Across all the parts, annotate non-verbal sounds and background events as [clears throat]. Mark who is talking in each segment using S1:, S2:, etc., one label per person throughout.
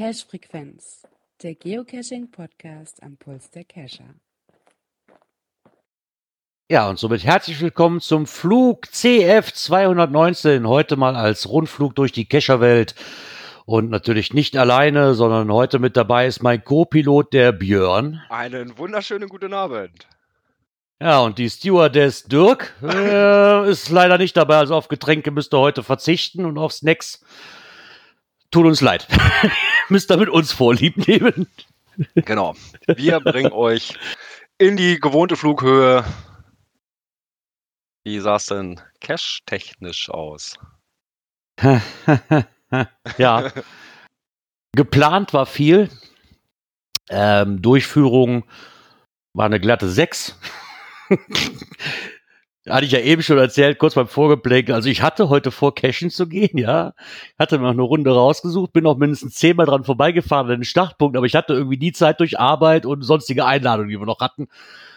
S1: Cache Frequenz, der Geocaching Podcast am Puls der Cacher.
S2: Ja, und somit herzlich willkommen zum Flug CF 219. Heute mal als Rundflug durch die Cacherwelt. Und natürlich nicht alleine, sondern heute mit dabei ist mein Co-Pilot, der Björn.
S3: Einen wunderschönen guten Abend.
S2: Ja, und die Stewardess Dirk äh, [laughs] ist leider nicht dabei. Also auf Getränke müsst ihr heute verzichten und auf Snacks. Tut uns leid. [laughs] müsst ihr mit uns vorlieb nehmen.
S3: Genau. Wir bringen euch in die gewohnte Flughöhe. Wie sah es denn cash-technisch aus? [laughs]
S2: ja. Geplant war viel. Ähm, Durchführung war eine glatte 6. [laughs] Hatte ich ja eben schon erzählt, kurz beim Vorgeplänkel. Also ich hatte heute vor, cashen zu gehen, ja. Hatte mir noch eine Runde rausgesucht, bin noch mindestens zehnmal dran vorbeigefahren an den Startpunkt, aber ich hatte irgendwie die Zeit durch Arbeit und sonstige Einladungen, die wir noch hatten,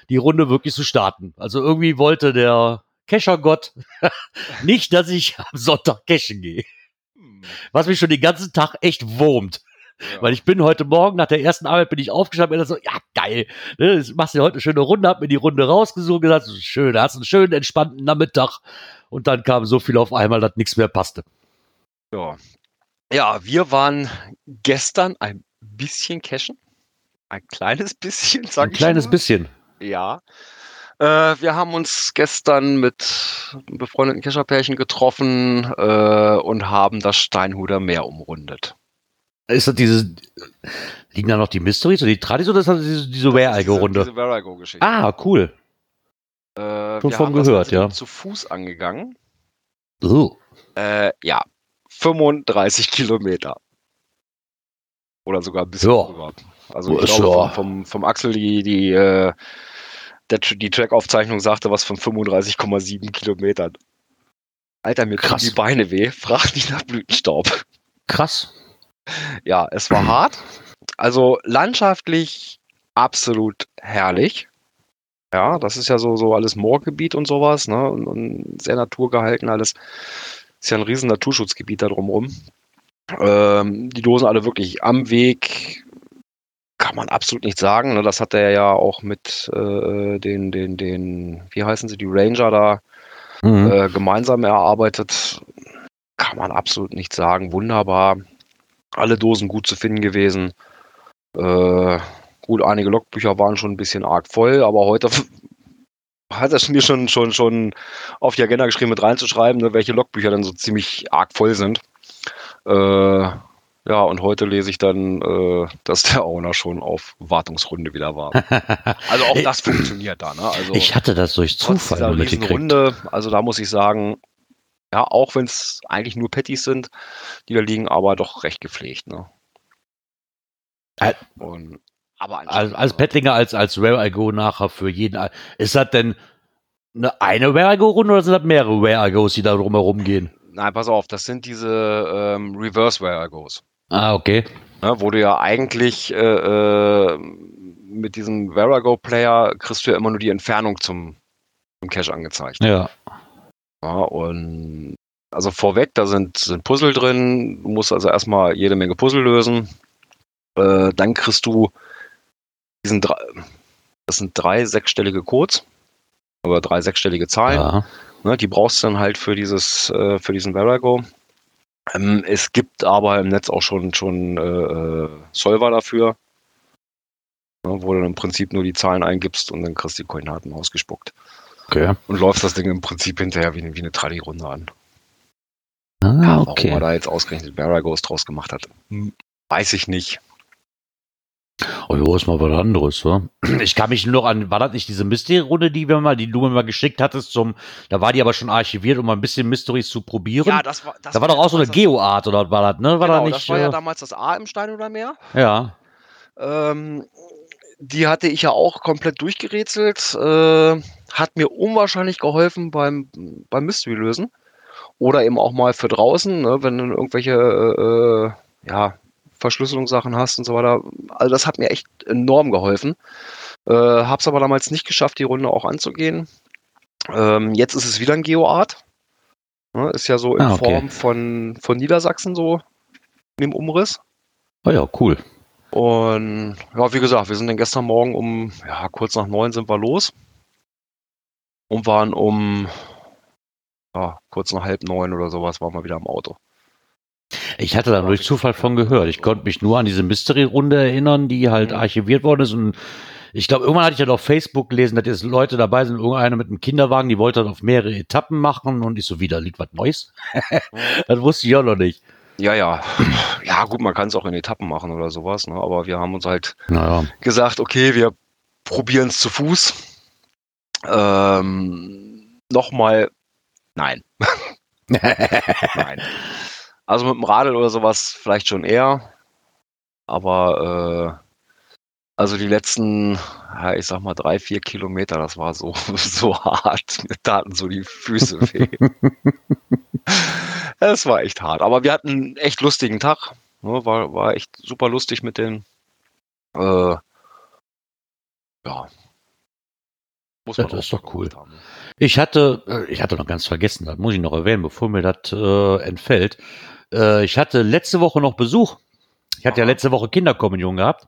S2: die Runde wirklich zu starten. Also irgendwie wollte der Keschergott [laughs] nicht, dass ich am Sonntag cashen gehe. Was mich schon den ganzen Tag echt wurmt. Ja. Weil ich bin heute Morgen nach der ersten Arbeit bin ich aufgestanden und so, ja geil, ne, machst du heute eine schöne Runde, hab mir die Runde rausgesucht und gesagt, schön, hast einen schönen entspannten Nachmittag und dann kam so viel auf einmal, dass nichts mehr passte.
S3: Ja. Ja, wir waren gestern ein bisschen cashen. Ein kleines bisschen, sag
S2: ein ich. Ein kleines bisschen.
S3: Ja. Äh, wir haben uns gestern mit befreundeten Kescherpärchen getroffen äh, und haben das Steinhuder Meer umrundet.
S2: Ist das diese, liegen da noch die Mysteries oder die Tradis oder ist das diese, diese Where-I-Go-Runde? Diese Where-I-Go-Geschichte. Ah, cool.
S3: Äh, Schon von gehört, ja. zu Fuß angegangen. Oh. Äh, ja, 35 Kilometer. Oder sogar ein bisschen ja. drüber. Also ich glaube, vom, vom, vom Axel die, die, äh, der, die Track-Aufzeichnung sagte was von 35,7 Kilometern. Alter, mir tun die Beine weh. Frag nicht nach Blütenstaub.
S2: Krass.
S3: Ja, es war [clears throat] hart. Also landschaftlich absolut herrlich. Ja, das ist ja so, so alles Moorgebiet und sowas, ne? Und, und sehr naturgehalten alles. Ist ja ein riesen Naturschutzgebiet da drumherum. Ähm, die Dosen alle wirklich am Weg. Kann man absolut nicht sagen. Ne? Das hat er ja auch mit äh, den, den, den, wie heißen sie, die Ranger da mhm. äh, gemeinsam erarbeitet. Kann man absolut nicht sagen. Wunderbar alle Dosen gut zu finden gewesen. Äh, gut, einige Logbücher waren schon ein bisschen arg voll, aber heute [laughs] hat es mir schon, schon, schon auf die Agenda geschrieben, mit reinzuschreiben, ne, welche Logbücher dann so ziemlich arg voll sind. Äh, ja, und heute lese ich dann, äh, dass der Owner schon auf Wartungsrunde wieder war. [laughs] Also auch das funktioniert da. Ne? Also
S2: ich hatte das durch Zufall
S3: mitgekriegt. Runde, also da muss ich sagen, ja, auch wenn es eigentlich nur Patties sind, die da liegen, aber doch recht gepflegt. Ne?
S2: Und, aber als, als Pettlinger, als, als Where I Go nachher für jeden. Ist das denn eine, eine Where I Go Runde oder sind das mehrere Where I Goes, die da drumherum gehen?
S3: Nein, pass auf, das sind diese ähm, Reverse Where I Goes.
S2: Ah, okay.
S3: Ja, wo du ja eigentlich äh, äh, mit diesem Where I Go Player kriegst du ja immer nur die Entfernung zum, zum Cache angezeigt.
S2: Ja.
S3: Ja, und also vorweg, da sind, sind Puzzle drin. Du musst also erstmal jede Menge Puzzle lösen. Äh, dann kriegst du diesen drei, das sind drei sechsstellige Codes oder drei sechsstellige Zahlen. Ja. Ne, die brauchst du dann halt für dieses, äh, für diesen Verago. Ähm, es gibt aber im Netz auch schon, schon äh, Solver dafür, ne, wo du dann im Prinzip nur die Zahlen eingibst und dann kriegst du die Koordinaten ausgespuckt.
S2: Okay.
S3: Und läufst das Ding im Prinzip hinterher wie, wie eine Tralli-Runde an.
S2: Ah, ja, okay.
S3: Warum er da jetzt ausgerechnet Baragos draus gemacht hat, hm, weiß ich nicht.
S2: Oh jo, ist mal was anderes, wa? Ich kann mich nur noch an, war das nicht diese Mystery-Runde, die wir mal, die du mir mal geschickt hattest zum, da war die aber schon archiviert, um mal ein bisschen Mysteries zu probieren. Ja, das war, das da war, war doch auch so eine Geo-Art, oder war das, ne? War
S3: genau,
S2: da nicht,
S3: das war ja äh, damals das A im Stein oder mehr.
S2: Ja.
S3: Ähm, die hatte ich ja auch komplett durchgerätselt. Äh, hat mir unwahrscheinlich geholfen beim, beim Mystery-Lösen. Oder eben auch mal für draußen, ne, wenn du irgendwelche äh, ja, Verschlüsselungssachen hast und so weiter. Also das hat mir echt enorm geholfen. Äh, hab's aber damals nicht geschafft, die Runde auch anzugehen. Ähm, jetzt ist es wieder ein GeoArt. Ne, ist ja so in ah, okay. Form von, von Niedersachsen so im Umriss.
S2: Oh ja, cool.
S3: Und ja, wie gesagt, wir sind dann gestern Morgen um, ja, kurz nach neun sind wir los und waren um, ja, kurz nach halb neun oder sowas, waren wir wieder im Auto.
S2: Ich hatte da durch Zufall von gehört. Ich konnte mich nur an diese Mystery-Runde erinnern, die halt
S3: Mhm.
S2: archiviert worden ist. Und ich glaube, irgendwann hatte ich ja auf Facebook gelesen, dass jetzt Leute dabei sind, irgendeiner mit einem Kinderwagen, die wollte das auf mehrere Etappen machen. Und ich so, wieder liegt was Neues. [laughs] das wusste ich auch noch nicht.
S3: Ja, ja. Ja, gut, man kann es auch in Etappen machen oder sowas, ne? aber wir haben uns halt
S2: Naja.
S3: gesagt, okay, wir probieren es zu Fuß. Ähm, Nochmal, nein, [laughs] nein. Also mit dem Radl oder sowas vielleicht schon eher, aber äh, also die letzten, ja, ich sag mal drei, vier Kilometer, das war so, [laughs] so hart. Mir taten so die Füße weh. [laughs] Es war echt hart. Aber wir hatten einen echt lustigen Tag. Ne, war, war echt super lustig mit den. Äh, ja. Muss
S2: Ja,
S3: man
S2: das ist doch cool.
S3: haben.
S2: Ich hatte, äh, ich hatte noch ganz vergessen, das muss ich noch erwähnen, bevor mir das äh, entfällt. Äh, ich hatte letzte Woche noch Besuch. Ich hatte ja
S3: Aha.
S2: letzte Woche Kinderkommunion gehabt.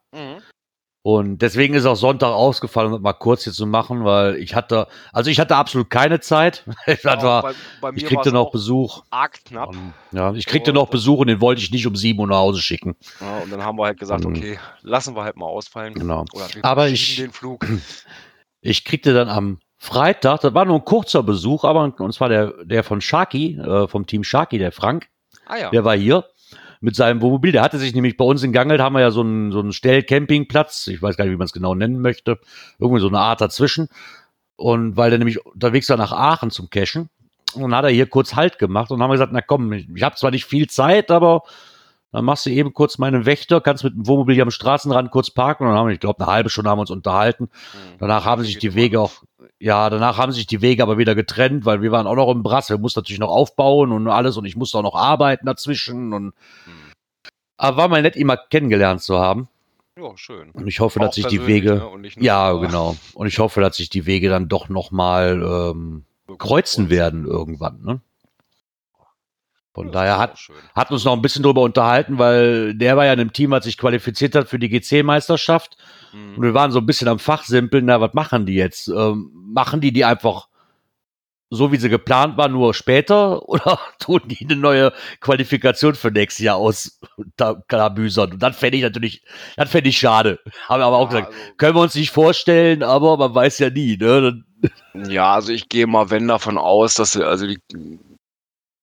S2: Und deswegen ist auch Sonntag ausgefallen, um mal kurz hier zu machen, weil ich hatte, also ich hatte absolut keine Zeit. [laughs] das
S3: Ja,
S2: war,
S3: bei, bei
S2: ich kriegte noch Besuch.
S3: arg knapp.
S2: Und, ja, ich kriegte
S3: Und-
S2: noch Besuch und den wollte ich nicht um 7 Uhr nach Hause schicken.
S3: Ja, und dann haben wir halt gesagt,
S2: Mhm.
S3: okay, lassen wir halt mal ausfallen.
S2: Genau. Aber ich-
S3: den Flug. [clears throat]
S2: Ich kriegte dann am Freitag, das war nur ein kurzer Besuch, aber und zwar der, der von Sharky, äh, vom Team Sharky, der Frank,
S3: Ah ja.
S2: der war hier mit seinem Wohnmobil. Der hatte sich nämlich bei uns in Gangelt, haben wir ja so einen, so einen Stellcampingplatz, ich weiß gar nicht, wie man es genau nennen möchte, irgendwie so eine Art dazwischen. Und weil der nämlich unterwegs war nach Aachen zum Cashen, und dann hat er hier kurz Halt gemacht und haben wir gesagt, na komm, ich habe zwar nicht viel Zeit, aber dann machst du eben kurz meinen Wächter, kannst mit dem Wohnmobil hier am Straßenrand kurz parken und dann haben wir, ich glaube, eine halbe Stunde haben wir uns unterhalten.
S3: Mhm.
S2: Danach haben sich die Wege auch, ja, danach haben sich die Wege aber wieder getrennt, weil wir waren auch noch im Brass. Wir mussten natürlich noch aufbauen und alles und ich musste auch noch arbeiten dazwischen und,
S3: Mhm.
S2: aber war mal nett, ihn mal kennengelernt zu haben.
S3: Ja, schön.
S2: Und ich hoffe,
S3: Auch
S2: dass sich die Wege,
S3: ne,
S2: ja, genau. Und ich hoffe, dass sich die Wege dann doch nochmal ähm, kreuzen werden irgendwann, ne? Von daher
S3: das
S2: hat,
S3: auch
S2: hat uns noch ein bisschen drüber unterhalten, weil der war ja in einem Team, was sich qualifiziert hat für die GC-Meisterschaft.
S3: Mhm.
S2: Und wir waren so ein bisschen am Fachsimpeln, na, was machen die jetzt? Ähm, machen die die einfach so, wie sie geplant war, nur später? [laughs] Oder tun die eine neue Qualifikation für nächstes Jahr aus [laughs] da- klabüsern? Und dann fände ich natürlich, das fände ich schade. [laughs] Haben wir aber auch
S3: Ja,
S2: gesagt,
S3: also-
S2: können wir uns nicht vorstellen, aber man weiß ja nie, ne?
S3: Ja, also ich gehe mal, wenn davon aus, dass sie, also die,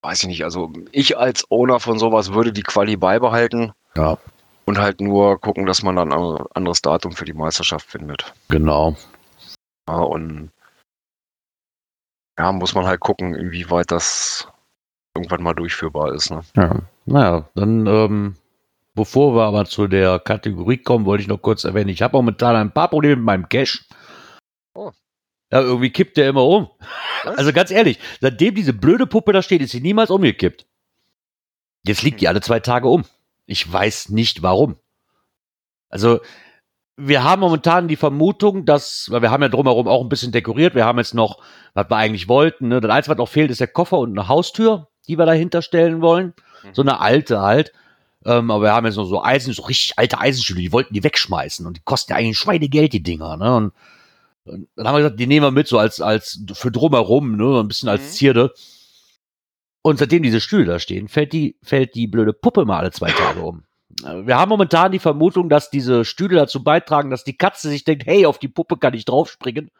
S3: weiß ich nicht, also ich als Owner von sowas würde die Quali beibehalten
S2: ja,
S3: und halt nur gucken, dass man dann ein anderes Datum für die Meisterschaft findet.
S2: genau.
S3: Ja, und ja, muss man halt gucken, inwieweit das irgendwann mal durchführbar ist. Ne?
S2: Ja. Naja, dann, ähm, bevor wir aber zu der Kategorie kommen, wollte ich noch kurz erwähnen, ich habe momentan ein paar Probleme mit meinem Cash.
S3: Oh.
S2: Ja, irgendwie kippt der immer um.
S3: Was?
S2: Also ganz ehrlich, seitdem diese blöde Puppe da steht, ist sie niemals umgekippt. Jetzt liegt die alle zwei Tage um. Ich weiß nicht warum. Also, wir haben momentan die Vermutung, dass, weil wir haben ja drumherum auch ein bisschen dekoriert, wir haben jetzt noch, was wir eigentlich wollten, ne? Das Einzige, was noch fehlt, ist der Koffer und eine Haustür, die wir dahinter stellen wollen. So eine alte halt. Ähm, aber wir haben jetzt noch so Eisen, so richtig alte Eisenstühle, die wollten die wegschmeißen und die kosten ja eigentlich ein Schweinegeld, die Dinger, ne? Und, und dann haben wir gesagt, die nehmen wir mit, so als, als für drumherum, ne? Ein bisschen als
S3: Mhm.
S2: Zierde. Und seitdem diese Stühle da stehen, fällt die, fällt die blöde Puppe mal alle zwei Tage um. Äh, Wir haben momentan die Vermutung, dass diese Stühle dazu beitragen, dass die Katze sich denkt, hey, auf die Puppe kann ich draufspringen.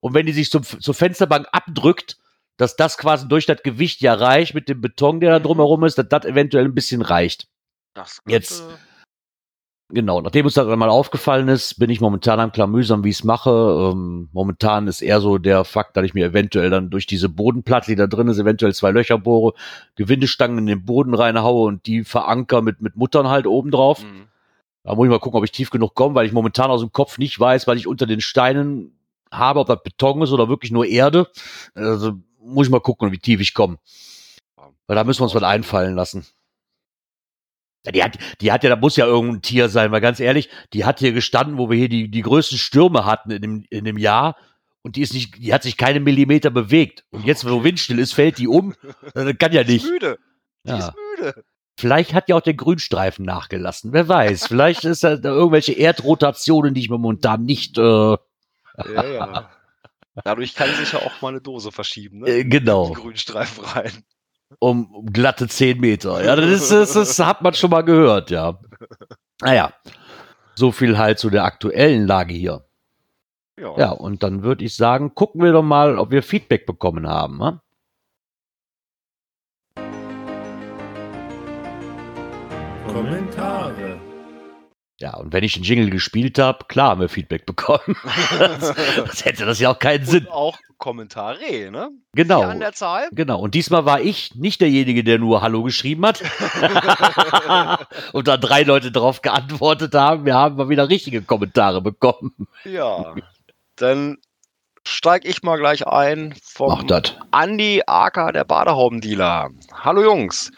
S2: Und wenn die sich zum, zur Fensterbank abdrückt, dass das quasi durch das Gewicht ja reicht mit dem Beton, der da
S3: Mhm.
S2: drumherum ist, dass das eventuell ein bisschen reicht.
S3: Das
S2: Jetzt- Genau, nachdem uns das einmal aufgefallen ist, bin ich momentan am Klamüsern, wie ich es mache. Ähm, momentan ist eher so der Fakt, dass ich mir eventuell dann durch diese Bodenplatte, die da drin ist, eventuell zwei Löcher bohre, Gewindestangen in den Boden reinhaue und die veranker mit, mit Muttern halt oben drauf.
S3: Mhm.
S2: Da muss ich mal gucken, ob ich tief genug komme, weil ich momentan aus dem Kopf nicht weiß, weil ich unter den Steinen habe, ob das Beton ist oder wirklich nur Erde. Also muss ich mal gucken, wie tief ich komme. Weil da müssen wir uns was einfallen lassen. Ja, die hat, die hat ja, da muss ja irgendein Tier sein, weil ganz ehrlich, die hat hier gestanden, wo wir hier die, die größten Stürme hatten in dem, in dem Jahr. Und die ist nicht, die hat sich keine Millimeter bewegt. Und jetzt, wo windstill ist, fällt die um. Das kann ja
S3: Die ist
S2: nicht.
S3: müde. Die
S2: Ja.
S3: ist müde.
S2: Vielleicht hat ja auch der Grünstreifen nachgelassen. Wer weiß. Vielleicht ist da irgendwelche Erdrotationen, die ich momentan nicht. Äh,
S3: Ja, ja. Dadurch kann sich ja auch mal eine Dose verschieben, ne?
S2: Äh, genau.
S3: Die Grünstreifen rein.
S2: Um, glatte 10 Meter. Ja, das, ist, das, das hat man schon mal gehört, ja. Naja, so viel halt zu der aktuellen Lage hier.
S3: Ja.
S2: Ja, und dann würde ich sagen, gucken wir doch mal, ob wir Feedback bekommen haben. Ne?
S4: Kommentare.
S2: Ja, und wenn ich den Jingle gespielt habe, klar haben wir Feedback bekommen. [laughs] [laughs] das hätte das ja auch keinen Sinn.
S3: Und auch Kommentare, ne?
S2: Genau.
S3: Hier an der Zahl.
S2: Genau, und diesmal war ich nicht derjenige, der nur Hallo geschrieben hat. [laughs] und dann drei Leute darauf geantwortet haben. Wir haben mal wieder richtige Kommentare bekommen.
S3: Ja. Dann steig ich mal gleich ein vom. Andi Aka, der Badehaubendealer. Hallo Jungs,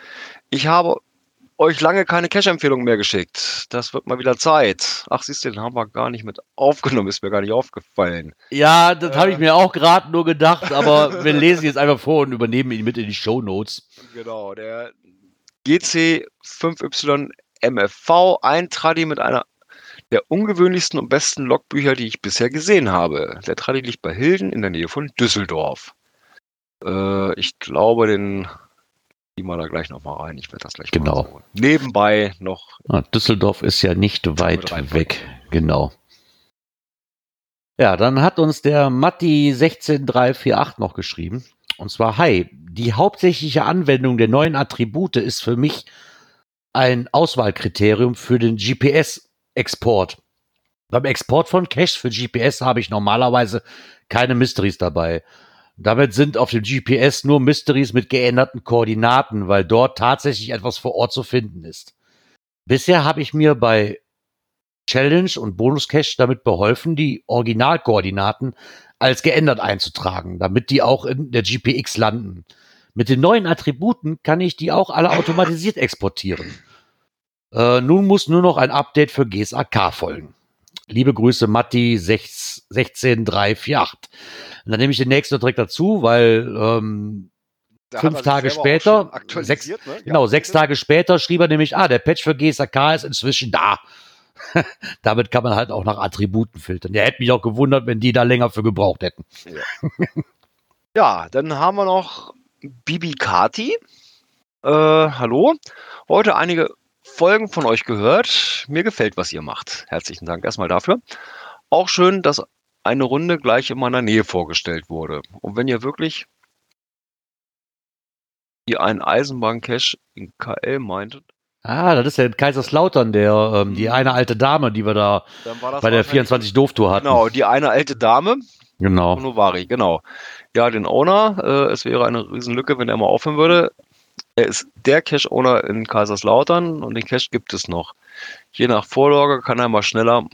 S3: ich habe euch lange keine Cash-Empfehlung mehr geschickt. Das wird mal wieder Zeit. Ach, siehst du, den haben wir gar nicht mit aufgenommen, ist mir gar nicht aufgefallen.
S2: Ja, das habe ich
S3: Äh.
S2: mir auch gerade nur gedacht, aber wir lesen jetzt einfach vor und übernehmen ihn mit in die Show Notes.
S3: Genau, der GC5Y MFV, ein Traddy mit einer der ungewöhnlichsten und besten Logbücher, die ich bisher gesehen habe. Der Traddy liegt bei Hilden in der Nähe von Düsseldorf. Äh, ich glaube, den ziehen wir da gleich nochmal rein. Ich werde das gleich
S2: Genau.
S3: mal so nebenbei noch.
S2: Ah, Düsseldorf ist ja nicht weit weg. Genau. Ja, dann hat uns der Matti 16348 noch geschrieben. Und zwar, hi, die hauptsächliche Anwendung der neuen Attribute ist für mich ein Auswahlkriterium für den GPS-Export. Beim Export von Cache für GPS habe ich normalerweise keine Mysteries dabei. Damit sind auf dem GPS nur Mysteries mit geänderten Koordinaten, weil dort tatsächlich etwas vor Ort zu finden ist. Bisher habe ich mir bei Challenge und Bonus Cache damit beholfen, die Originalkoordinaten als geändert einzutragen, damit die auch in der GPX landen. Mit den neuen Attributen kann ich die auch alle automatisiert exportieren. Äh, nun muss nur noch ein Update für GSAK folgen. Liebe Grüße, Matti 6 16348. Und dann nehme ich den nächsten direkt dazu, weil ähm,
S3: Da
S2: Fünf Tage später,
S3: aktualisiert, ne? Ja,
S2: Genau, sechs
S3: bitte.
S2: Tage später schrieb er nämlich, ah, der Patch für GSAK ist inzwischen da. [laughs] Damit kann man halt auch nach Attributen filtern. Der hätte mich auch gewundert, wenn die da länger für gebraucht hätten.
S3: Ja, dann haben wir noch Bibi Kati. Äh, hallo. Heute einige Folgen von euch gehört. Mir gefällt, was ihr macht. Herzlichen Dank erstmal dafür. Auch schön, dass eine Runde gleich in meiner Nähe vorgestellt wurde. Und wenn ihr wirklich ihr einen Eisenbahncache in KL meintet,
S2: Ah, das ist ja in Kaiserslautern, der, ähm, die eine alte Dame, die wir da bei der
S3: wahrscheinlich-
S2: 24 Doof-Tour hatten.
S3: Genau, die eine alte Dame,
S2: Genau.
S3: Novari, genau. Ja, den Owner, äh, es wäre eine Riesenlücke, wenn er mal aufhören würde. Er ist der Cache-Owner in Kaiserslautern und den Cache gibt es noch. Je nach Vorlage kann er mal schneller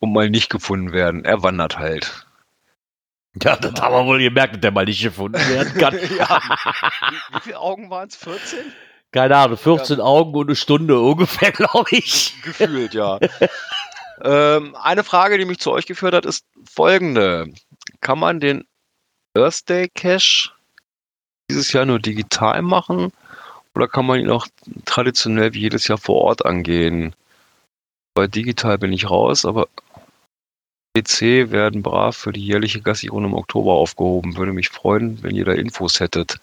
S3: und mal nicht gefunden werden. Er wandert halt.
S2: Ja, das haben wir wohl gemerkt, dass der mal nicht gefunden werden kann. [laughs]
S3: ja. Wie, wie viele Augen waren es? 14?
S2: Keine Ahnung, 14 Augen und eine Stunde ungefähr, [laughs] glaube ich.
S3: Gefühlt, ja. [laughs] ähm, eine Frage, die mich zu euch geführt hat, ist folgende. Kann man den Earth Day Cache dieses Jahr nur digital machen oder kann man ihn auch traditionell wie jedes Jahr vor Ort angehen? Bei digital bin ich raus, aber PC werden brav für die jährliche Gassi-Runde im Oktober aufgehoben. Würde mich freuen, wenn ihr da Infos hättet.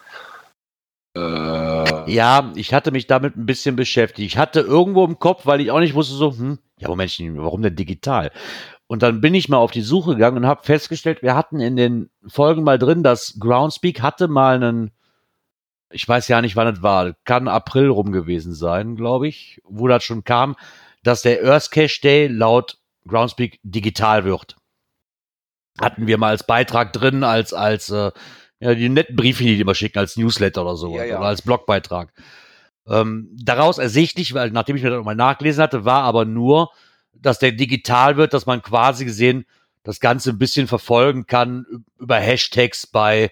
S3: Äh,
S2: Ja, ich hatte mich damit ein bisschen beschäftigt. Ich hatte irgendwo im Kopf, weil ich auch nicht wusste, so, hm, ja, Moment, warum denn digital? Und dann bin ich mal auf die Suche gegangen und habe festgestellt, wir hatten in den Folgen mal drin, dass Groundspeak hatte mal einen, ich weiß ja nicht, wann es war, kann April rum gewesen sein, glaube ich, wo das schon kam, dass der Earth Cache Day laut Groundspeak digital wird. Hatten wir mal als Beitrag drin, als, als, äh, ja, die netten Briefe, die die immer schicken, als Newsletter oder so,
S3: Ja, ja.
S2: oder als Blogbeitrag. Ähm, daraus ersichtlich, weil nachdem ich mir das nochmal nachgelesen hatte, war aber nur, dass der digital wird, dass man quasi gesehen das Ganze ein bisschen verfolgen kann über Hashtags bei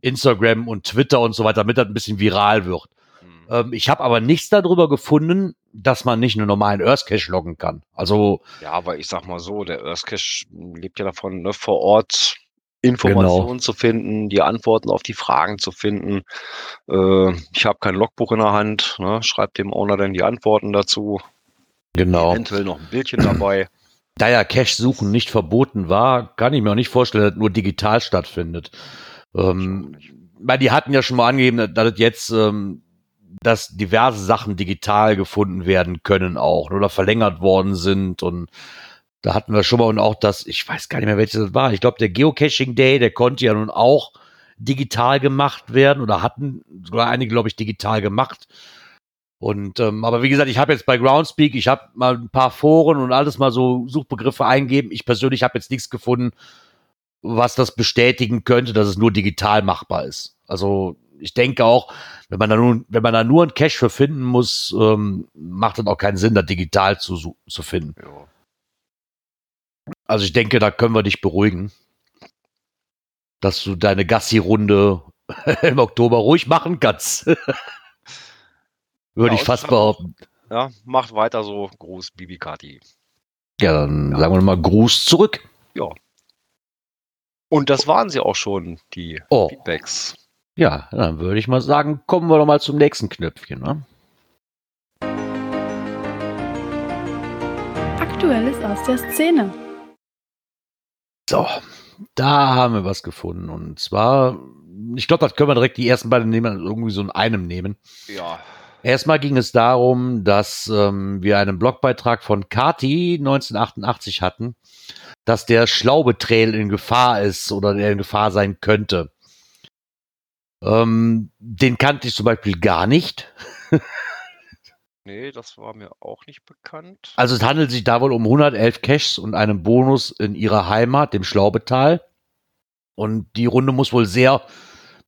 S2: Instagram und Twitter und so weiter, damit das ein bisschen viral wird.
S3: hm.
S2: Ähm, ich habe aber nichts darüber gefunden, dass man nicht einen normalen Earth Cache loggen kann. Also
S3: Ja, aber ich sag mal so, der Earth Cache lebt ja davon, ne, vor Ort Informationen zu finden, die Antworten auf die Fragen zu finden. Äh, ich habe kein Logbuch in der Hand, ne? schreibt dem Owner dann die Antworten dazu.
S2: Genau.
S3: Eventuell noch ein Bildchen dabei.
S2: Da ja Cache-Suchen nicht verboten war, kann ich mir auch nicht vorstellen, dass nur digital stattfindet. Ähm, weil die hatten ja schon mal angegeben, dass jetzt, ähm, dass diverse Sachen digital gefunden werden können auch oder verlängert worden sind und da hatten wir schon mal und auch das, ich weiß gar nicht mehr, welches das war. Ich glaube, der Geocaching Day, der konnte ja nun auch digital gemacht werden oder hatten sogar einige, glaube ich, digital gemacht. Und ähm, aber wie gesagt, ich habe jetzt bei Groundspeak, ich habe mal ein paar Foren und alles mal so Suchbegriffe eingeben. Ich persönlich habe jetzt nichts gefunden, was das bestätigen könnte, dass es nur digital machbar ist. Also ich denke auch, wenn man da nun, wenn man da nur einen Cache für finden muss, ähm, macht es auch keinen Sinn, da digital zu, zu finden.
S3: Ja.
S2: Also ich denke, da können wir dich beruhigen, dass du deine Gassi-Runde [laughs] im Oktober ruhig machen kannst. [laughs] Würde
S3: Ja,
S2: ich fast behaupten.
S3: Ja, macht weiter so. Gruß, Bibi Kati.
S2: Ja, dann
S3: Ja.
S2: sagen wir mal Gruß zurück.
S3: Und das waren sie auch schon, die
S2: Oh,
S3: Feedbacks.
S2: ja, dann würde ich mal sagen, kommen wir doch mal zum nächsten Knöpfchen. Ne?
S4: Aktuelles aus der Szene.
S2: So, da haben wir was gefunden. Und zwar, ich glaube, das können wir direkt die ersten beiden nehmen, irgendwie so in einem nehmen.
S3: Ja,
S2: Erstmal ging es darum, dass ähm, wir einen Blogbeitrag von Kati 1988 hatten, dass der Schlaubetrail in Gefahr ist oder der in Gefahr sein könnte. Ähm, den kannte ich zum Beispiel gar nicht. [laughs]
S3: nee, das war mir auch nicht bekannt.
S2: Also es handelt sich da wohl um 111 Caches und einen Bonus in ihrer Heimat, dem Schlaubetal. Und die Runde muss wohl sehr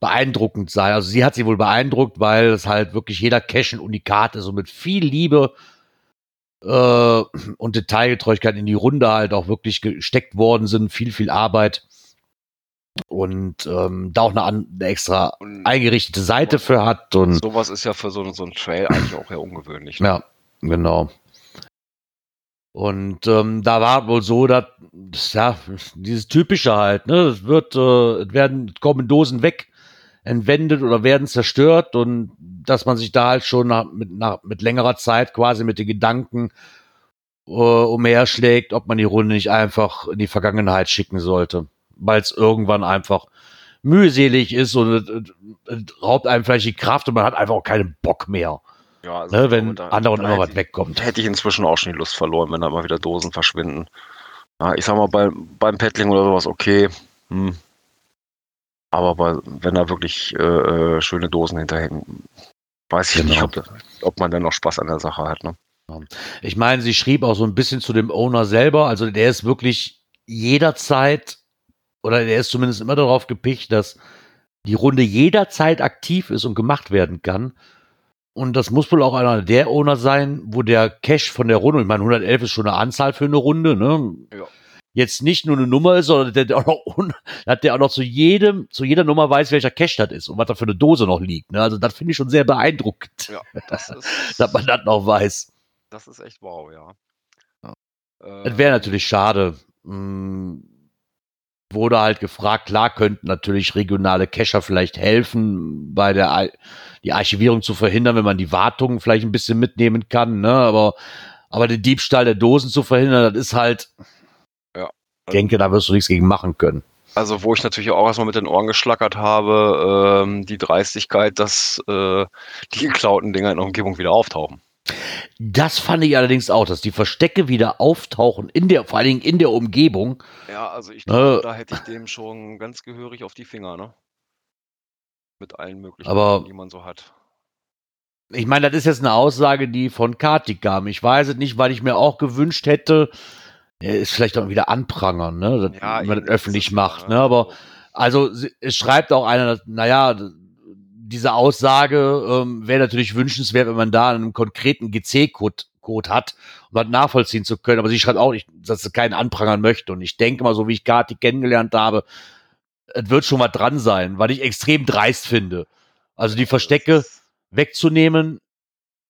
S2: beeindruckend sein. Also sie hat sie wohl beeindruckt, weil es halt wirklich jeder Cache ein Unikat ist und mit viel Liebe äh, und Detailgetreuigkeit in die Runde halt auch wirklich gesteckt worden sind. Viel, viel Arbeit. Und ähm, da auch eine, eine extra
S3: Und
S2: eingerichtete Seite für hat. Und
S3: sowas ist ja für so, so einen Trail eigentlich auch eher ungewöhnlich. Ne?
S2: Ja, genau. Und ähm, da war wohl so, dass das, ja dieses typische halt, ne, es wird, äh, es werden es kommen Dosen weg, entwendet oder werden zerstört und dass man sich da halt schon nach, mit, nach, mit längerer Zeit quasi mit den Gedanken äh, umherschlägt, ob man die Runde nicht einfach in die Vergangenheit schicken sollte, weil es irgendwann einfach mühselig ist und es, es raubt einem vielleicht die Kraft und man hat einfach auch keinen Bock mehr
S3: Ja, also
S2: ne, wenn
S3: da-
S2: anderen
S3: da
S2: immer was wegkommt.
S3: Hätte ich inzwischen auch schon die Lust verloren, wenn da mal wieder Dosen verschwinden. Ja, ich sag mal, bei, beim Paddling oder sowas okay. Hm. Aber bei, wenn da wirklich äh, äh, schöne Dosen hinterhängen, weiß ich
S2: Genau.
S3: nicht, ob, ob man dann noch Spaß an der Sache hat. Ne?
S2: Ich meine, sie schrieb auch so ein bisschen zu dem Owner selber. Also der ist wirklich jederzeit, oder der ist zumindest immer darauf gepicht, dass die Runde jederzeit aktiv ist und gemacht werden kann. Und das muss wohl auch einer der Owner sein, wo der Cash von der Runde, ich meine, 111 ist schon eine Anzahl für eine Runde, ne?
S3: Ja.
S2: Jetzt nicht nur eine Nummer ist, sondern der, der auch noch, hat der auch noch zu jedem, zu jeder Nummer weiß, welcher Cash das ist und was da für eine Dose noch liegt. Ne? Also das finde ich schon sehr beeindruckend,
S3: Ja, das [laughs] ist,
S2: dass man das noch weiß.
S3: das ist echt wow, ja.
S2: Ja.
S3: Äh,
S2: Es wäre natürlich schade. Hm, wurde halt gefragt, klar könnten natürlich regionale Cacher vielleicht helfen, bei der die Archivierung zu verhindern, wenn man die Wartung vielleicht ein bisschen mitnehmen kann, ne? Aber, aber den Diebstahl der Dosen zu verhindern, das ist halt, denke, da wirst du nichts gegen machen können.
S3: Also, wo ich natürlich auch erstmal mit den Ohren geschlackert habe, ähm, die Dreistigkeit, dass äh, die geklauten Dinger in der Umgebung wieder auftauchen.
S2: Das fand ich allerdings auch, dass die Verstecke wieder auftauchen in der, vor allen Dingen in der Umgebung.
S3: Ja, also ich
S2: Äh.
S3: glaube, da hätte ich dem schon ganz gehörig auf die Finger, ne? Mit allen möglichen,
S2: Aber-
S3: die man so hat.
S2: Ich meine, das ist jetzt eine Aussage, die von Kati kam. Ich weiß es nicht, weil ich mir auch gewünscht hätte, ist vielleicht auch wieder anprangern, ne? dass man
S3: eben,
S2: das öffentlich macht,
S3: ja,
S2: ne? Aber also es schreibt auch einer, naja, diese Aussage ähm, wäre natürlich wünschenswert, wenn man da einen konkreten GC-Code Code hat, um das nachvollziehen zu können. Aber sie schreibt auch nicht, dass sie keinen anprangern möchte. Und ich denke mal, so wie ich Kati kennengelernt habe, es wird schon mal dran sein, weil ich extrem dreist finde. Also die Verstecke wegzunehmen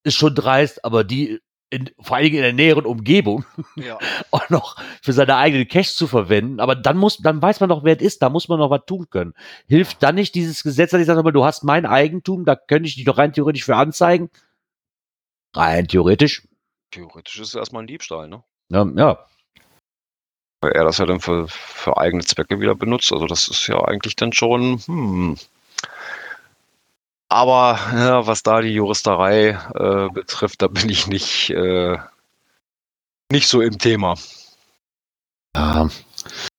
S2: ist schon dreist, aber die in, vor allen Dingen in der näheren Umgebung,
S3: Ja. [laughs]
S2: auch noch für seine eigenen Cash zu verwenden. Aber dann muss, dann weiß man doch, wer es ist. Da muss man noch was tun können. Hilft dann nicht dieses Gesetz, dass ich sage, du hast mein Eigentum, da könnte ich dich doch rein theoretisch für anzeigen? Rein theoretisch.
S3: Theoretisch ist es erstmal ein Diebstahl, ne?
S2: Ja, ja.
S3: Weil er das ja dann für, für eigene Zwecke wieder benutzt. Also das ist ja eigentlich dann schon, hm. Aber ja, was da die Juristerei äh, betrifft, da bin ich nicht, äh, nicht so im Thema.
S2: Ja.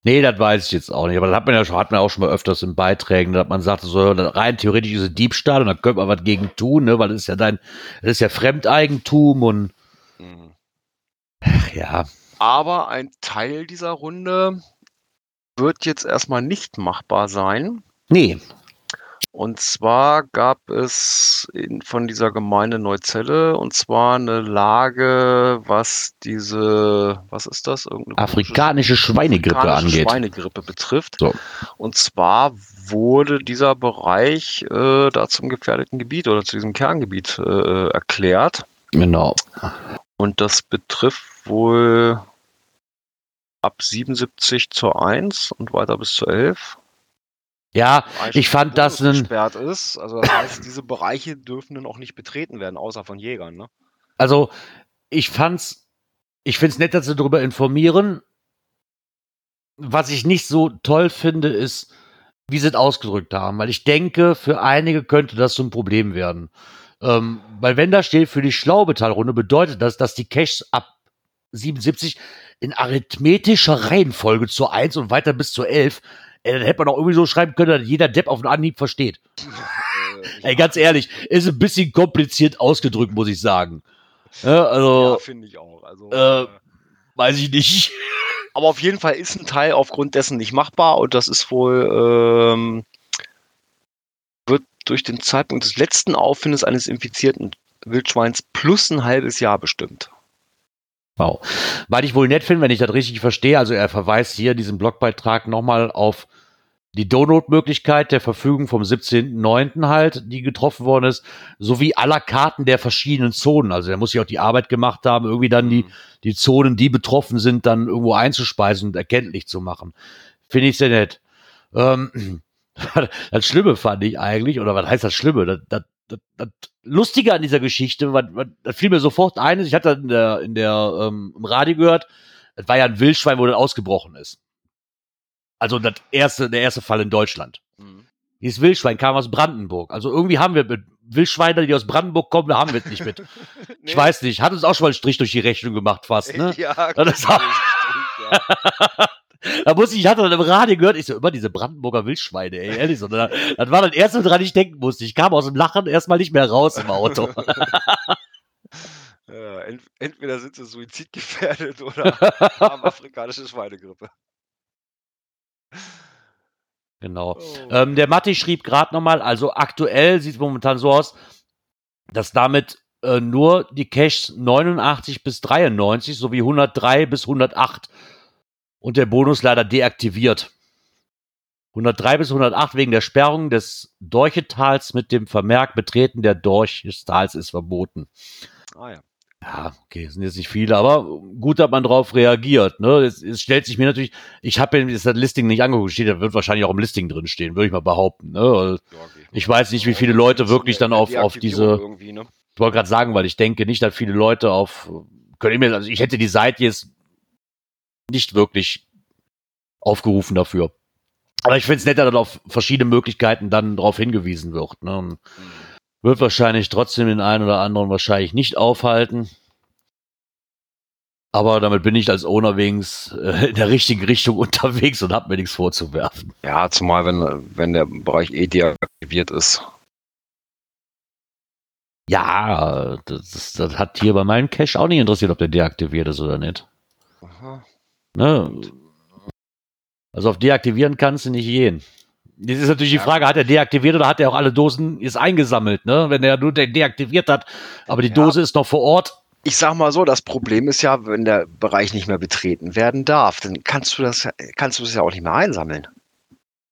S2: Nee, das weiß ich jetzt auch nicht. Aber das hat man ja schon, hat man auch schon mal öfters in Beiträgen, dass man sagte, so rein theoretisch ist es Diebstahl und da könnte man was gegen tun, ne? Weil das ist ja dein, das ist ja Fremdeigentum und
S3: Mhm.
S2: ach ja.
S3: Aber ein Teil dieser Runde wird jetzt erstmal nicht machbar sein.
S2: Nee.
S3: Und zwar gab es in, von dieser Gemeinde Neuzelle und zwar eine Lage, was diese, was ist das? Irgendeine
S2: Afrikanische Schweinegrippe
S3: afrikanische
S2: angeht.
S3: Schweinegrippe betrifft.
S2: So.
S3: Und zwar wurde dieser Bereich äh, da zum gefährdeten Gebiet oder zu diesem Kerngebiet äh, erklärt.
S2: Genau.
S3: Und das betrifft wohl ab 77 zur 1 und weiter bis zur 11.
S2: Ja, ich fand das ein,
S3: gesperrt ist. Also das heißt, diese Bereiche dürfen dann auch nicht betreten werden, außer von Jägern. Ne?
S2: also ich fand's, ich find's nett, dass sie darüber informieren. Was ich nicht so toll finde, ist, wie sie es ausgedrückt haben, weil ich denke, für einige könnte das so ein Problem werden. Ähm, weil wenn da steht für die Schlaubetalrunde, bedeutet das, dass die Caches ab 77 in arithmetischer Reihenfolge zur 1 und weiter bis zur 11, äh, dann hätte man auch irgendwie so schreiben können, dass jeder Depp auf den Anhieb versteht. Ey, ganz ehrlich, ist ein bisschen kompliziert ausgedrückt, muss ich sagen. Ja, also,
S3: ja, finde ich auch. Also,
S2: äh,
S3: äh,
S2: weiß ich nicht.
S3: aber auf jeden Fall ist ein Teil aufgrund dessen nicht machbar und das ist wohl, ähm, wird durch den Zeitpunkt des letzten Auffindes eines infizierten Wildschweins plus ein halbes Jahr bestimmt.
S2: Wow. Was ich wohl nett finde, wenn ich das richtig verstehe, also er verweist hier in diesem Blogbeitrag nochmal auf die Download-Möglichkeit der Verfügung vom 17.09. halt, die getroffen worden ist, sowie aller Karten der verschiedenen Zonen. Also er muss sich auch die Arbeit gemacht haben, irgendwie dann die, die Zonen, die betroffen sind, dann irgendwo einzuspeisen und erkenntlich zu machen. Finde ich sehr nett. Ähm, [clears throat] das Schlimme fand ich eigentlich, oder was heißt das Schlimme? Das, das, das, das Lustige an dieser Geschichte, was, was, das fiel mir sofort ein, ich hatte in der, in der, ähm, im Radio gehört, das war ja ein Wildschwein, wo das ausgebrochen ist. Also das erste, der erste Fall in Deutschland.
S3: Mhm.
S2: Dieses Wildschwein kam aus Brandenburg. Also irgendwie haben wir mit Wildschweinen, die aus Brandenburg kommen, da haben wir es nicht mit. [laughs] Ich weiß nicht, hat uns auch schon mal einen Strich durch die Rechnung gemacht fast, ne? [laughs]
S3: Ja,
S2: Das
S3: ja. [laughs]
S2: Da muss ich, ich hatte dann im Radio gehört, ich so, immer diese Brandenburger Wildschweine, ey, ehrlich so. Das, war das erste, woran ich denken musste. Ich kam aus dem Lachen erstmal nicht mehr raus im Auto. [laughs]
S3: Ja, ent entweder sind sie suizidgefährdet [laughs] oder haben afrikanische Schweinegrippe.
S2: genau.
S3: Oh.
S2: Ähm, der Matti schrieb gerade nochmal, also aktuell sieht es momentan so aus, dass damit äh, nur die Caches 89 bis 93 sowie 103 bis 108 und der Bonus leider deaktiviert. 103 bis 108 wegen der Sperrung des Dorchetals mit dem Vermerk Betreten der Dorch des Tals ist verboten.
S3: ah ja.
S2: Ja, okay, sind jetzt nicht viele, aber gut, dass man drauf reagiert. Ne? Es, es stellt sich mir natürlich, ich habe mir das Listing nicht angeguckt, steht, da wird wahrscheinlich auch im Listing drin stehen, würde ich mal behaupten. Ne?
S3: Geh
S2: Ich weiß nicht, wie viele. Leute wirklich dann auf- auf diese-
S3: ne?
S2: Ich wollte gerade sagen, weil ich denke nicht, dass viele Leute auf, können ich mir, also ich hätte die Seite jetzt nicht wirklich aufgerufen dafür. Aber ich finde es netter, dass auf verschiedene Möglichkeiten dann darauf hingewiesen wird. Ne? Wird wahrscheinlich trotzdem den einen oder anderen wahrscheinlich nicht aufhalten. Aber damit bin ich als Owner wenigstens äh, in der richtigen Richtung [laughs] unterwegs und habe mir nichts vorzuwerfen.
S3: Ja, zumal wenn, wenn der Bereich eh deaktiviert ist.
S2: Ja, das, das, das hat hier bei meinem Cache auch nicht interessiert, ob der deaktiviert ist oder nicht.
S3: Aha.
S2: Ne? Also auf deaktivieren kannst du nicht gehen. Jetzt ist natürlich die
S3: Ja.
S2: Frage, hat er deaktiviert oder hat er auch alle Dosen jetzt eingesammelt, ne? Wenn er nur de- deaktiviert hat, aber die
S3: Ja.
S2: Dose ist noch vor Ort.
S3: Ich sag mal so, das Problem ist ja, wenn der Bereich nicht mehr betreten werden darf, dann kannst du das, kannst du das ja auch nicht mehr einsammeln.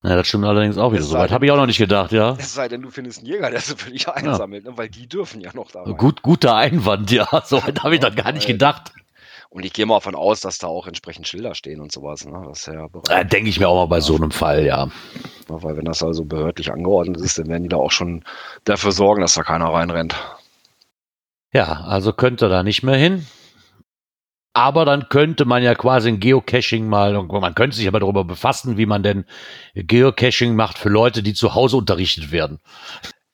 S2: Ja, das stimmt allerdings auch wieder.
S3: Es
S2: So
S3: sei
S2: weit
S3: denn-
S2: habe ich auch noch nicht gedacht, ja.
S3: Es sei denn, du findest einen Jäger, der so für dich einsammelt, ne? weil die dürfen ja noch da.
S2: Gut, guter Einwand, ja. [laughs] So weit habe ich
S3: Ja,
S2: doch gar nicht gedacht.
S3: Und ich gehe mal davon aus, dass da auch entsprechend Schilder stehen und sowas. Ne? Das ist ja
S2: Äh,
S3: bereit.
S2: Denke ich mir auch mal bei so einem Fall, ja.
S3: Weil wenn das also behördlich angeordnet ist, dann werden die da auch schon dafür sorgen, dass da keiner reinrennt.
S2: Ja, also könnte da nicht mehr hin. Aber dann könnte man ja quasi ein Geocaching mal, man könnte sich aber darüber befassen, wie man denn Geocaching macht für Leute, die zu Hause unterrichtet werden.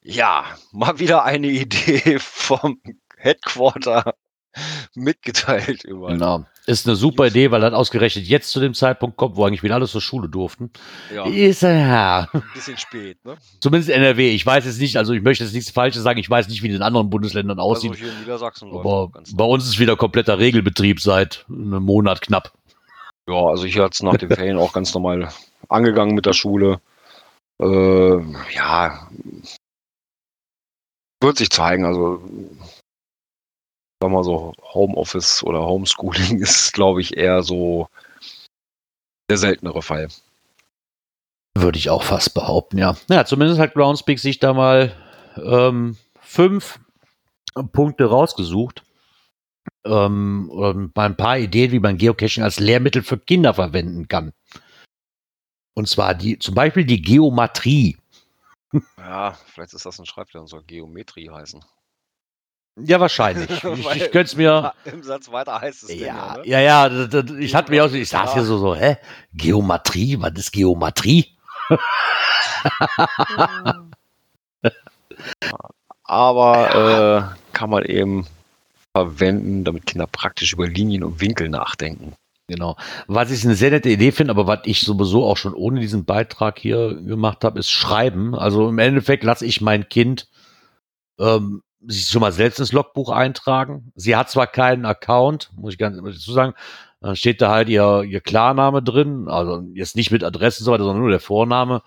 S3: Ja, mal wieder eine Idee [laughs] vom Headquarter [laughs] mitgeteilt über.
S2: Genau. Ist eine super Idee, weil das ausgerechnet jetzt zu dem Zeitpunkt kommt, wo eigentlich wieder alle zur Schule durften.
S3: Ja,
S2: Ist ja,
S3: ein bisschen spät, ne?
S2: zumindest NRW. Ich weiß jetzt nicht, also ich möchte jetzt nichts Falsches sagen, ich weiß nicht, wie es in anderen Bundesländern aussieht.
S3: Also hier in Niedersachsen
S2: aber bei uns ist wieder kompletter Regelbetrieb seit einem Monat knapp.
S3: Ja, also hier hat's nach den Ferien auch ganz normal angegangen mit der Schule. Äh, ja, wird sich zeigen. Also, sag mal so, Homeoffice oder Homeschooling [laughs] ist, glaube ich, eher so der seltenere Fall.
S2: Würde ich auch fast behaupten, ja. Ja, zumindest hat Groundspeak sich da mal ähm, fünf Punkte rausgesucht. Ähm, mal ein paar Ideen, wie man Geocaching als Lehrmittel für Kinder verwenden kann. Und zwar die, zum Beispiel die Geometrie.
S3: Ja, vielleicht ist das ein Schreibfehler und soll Geometrie heißen.
S2: Ja, wahrscheinlich. [laughs] Ich, ich könnte es mir.
S3: Im Satz weiter heißt es
S2: Ja,
S3: ne?
S2: ja, ja, d- d- ich hatte mir auch, ich saß
S3: Ja.
S2: hier so, so, hä? Geometrie? Was ist Geometrie? [laughs]
S3: Aber äh, kann man eben verwenden, damit Kinder praktisch über Linien und Winkel nachdenken.
S2: Genau. Was ich eine sehr nette Idee finde, aber was ich sowieso auch schon ohne diesen Beitrag hier gemacht habe, ist Schreiben. Also im Endeffekt lasse ich mein Kind ähm, sich schon mal selbst ins Logbuch eintragen. Sie hat zwar keinen Account, muss ich ganz ehrlich dazu sagen. Dann steht da halt ihr, ihr Klarname drin, also jetzt nicht mit Adresse und so weiter, sondern nur der Vorname.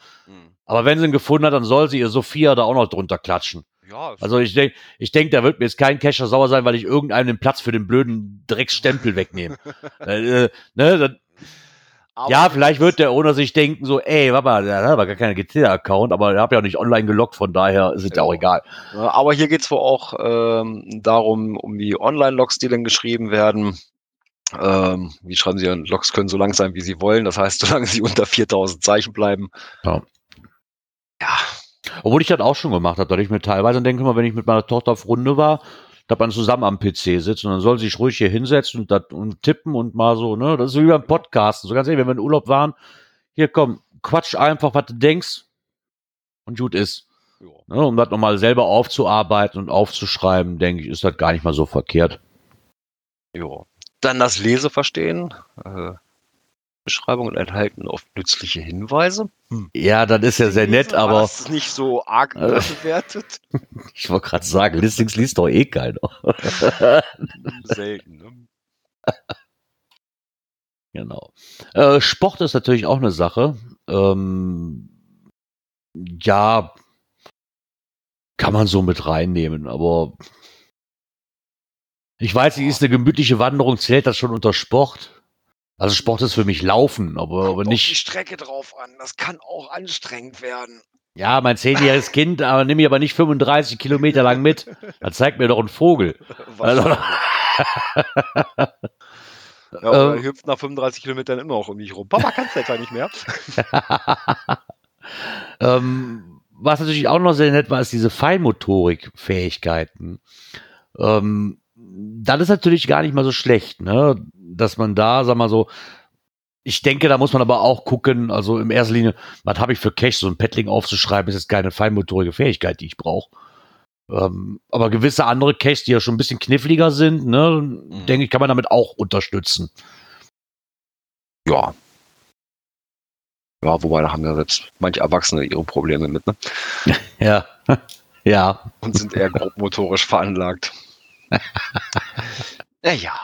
S2: Aber wenn sie ihn gefunden hat, dann soll sie ihr Sophia da auch noch drunter klatschen.
S3: Ja,
S2: Also ich denke, ich denk, da wird mir jetzt kein Cacher sauer sein, weil ich irgendeinem den Platz für den blöden Drecksstempel wegnehme. [laughs] äh, ne, dann,
S3: aber
S2: ja, vielleicht wird der Owner sich denken so, ey, Papa, der hat aber gar keinen GT-Account, aber er hat ja auch nicht online gelockt, von daher ist es ja auch
S3: Ja.
S2: egal.
S3: Ja, Aber hier geht's wohl auch ähm, darum, um die Online-Logs, die dann geschrieben werden. Ähm, wie schreiben sie, Logs können so lang sein, wie sie wollen. Das heißt, [laughs] solange sie unter 4000 Zeichen bleiben.
S2: Ja.
S3: Ja,
S2: Obwohl ich das auch schon gemacht habe, dass ich mir teilweise denke mal, wenn ich mit meiner Tochter auf Runde war, dass man zusammen am PC sitzt und dann soll sie sich ruhig hier hinsetzen und, dat, und tippen und mal so, ne? Das ist wie beim Podcasten. So ganz ehrlich, wenn wir in Urlaub waren, hier komm, quatsch einfach, was du denkst und gut ist. Ne? Um das nochmal selber aufzuarbeiten und aufzuschreiben, denke ich, ist das gar nicht mal so verkehrt.
S3: ja. Dann das Leseverstehen. Äh, Beschreibungen enthalten oft nützliche Hinweise.
S2: Ja, das ist ja sehr nett, aber
S3: Das ist nicht so arg
S2: Äh.
S3: bewertet. [laughs]
S2: ich wollte gerade sagen, Listings liest doch eh keiner. [laughs]
S3: Selten. Ne? [laughs]
S2: Genau. Äh, Sport ist natürlich auch eine Sache. Ähm, ja, kann man so mit reinnehmen, aber ich weiß nicht, ist eine gemütliche Wanderung, zählt das schon unter Sport? Also Sport ist für mich Laufen, aber, aber
S3: Kommt auf die
S2: nicht,
S3: Strecke drauf an. Das kann auch anstrengend werden.
S2: ja, mein zehnjähriges Kind, aber nimm mich aber nicht 35 Kilometer lang mit. Dann zeigt mir doch ein Vogel. [laughs] Also, [laughs]
S3: Ja, oder
S2: Ähm.
S3: hüpft nach 35 Kilometern immer noch um mich rum. Papa kannst du etwa nicht mehr. [laughs]
S2: ähm, was natürlich auch noch sehr nett war, ist diese Feinmotorik-Fähigkeiten. Ähm, das ist natürlich gar nicht mal so schlecht, ne? Dass man da, sag mal so, ich denke, da muss man aber auch gucken, also in erster Linie, was habe ich für Cache, so ein Paddling aufzuschreiben, ist jetzt keine feinmotorige Fähigkeit, die ich brauche. Ähm, aber gewisse andere Caches, die ja schon ein bisschen kniffliger sind, ne, denke ich, kann man damit auch unterstützen.
S3: Ja. Ja, wobei da haben ja selbst manche Erwachsene ihre Probleme mit, ne? [laughs]
S2: Ja. [laughs] ja.
S3: Und sind eher grobmotorisch veranlagt. Naja.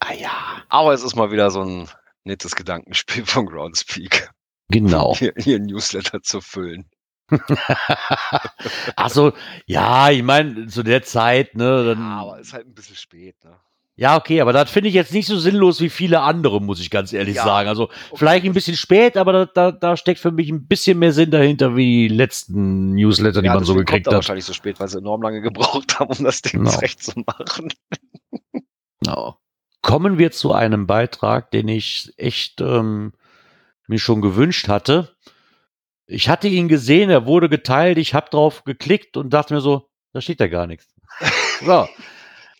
S2: Ah ja.
S3: Aber es ist mal wieder so ein nettes Gedankenspiel von Groundspeak,
S2: Genau.
S3: ein Newsletter zu füllen. [laughs]
S2: Ach so, ja, ich meine, zu der Zeit, ne, dann,
S3: Ja, aber ist halt ein bisschen spät, ne?
S2: Ja, okay, aber das finde ich jetzt nicht so sinnlos wie viele andere, muss ich ganz ehrlich
S3: Ja.
S2: sagen. Also vielleicht ein bisschen spät, aber da, da, da steckt für mich ein bisschen mehr Sinn dahinter wie die letzten Newsletter, die man so gekriegt
S3: kommt
S2: hat.
S3: wahrscheinlich so spät, weil sie enorm lange gebraucht haben, um das Ding
S2: Genau.
S3: zurecht zu machen.
S2: Genau. Kommen wir zu einem Beitrag, den ich echt ähm, mir schon gewünscht hatte. Ich hatte ihn gesehen, er wurde geteilt, ich habe drauf geklickt und dachte mir so, da steht ja gar nichts. So. [laughs]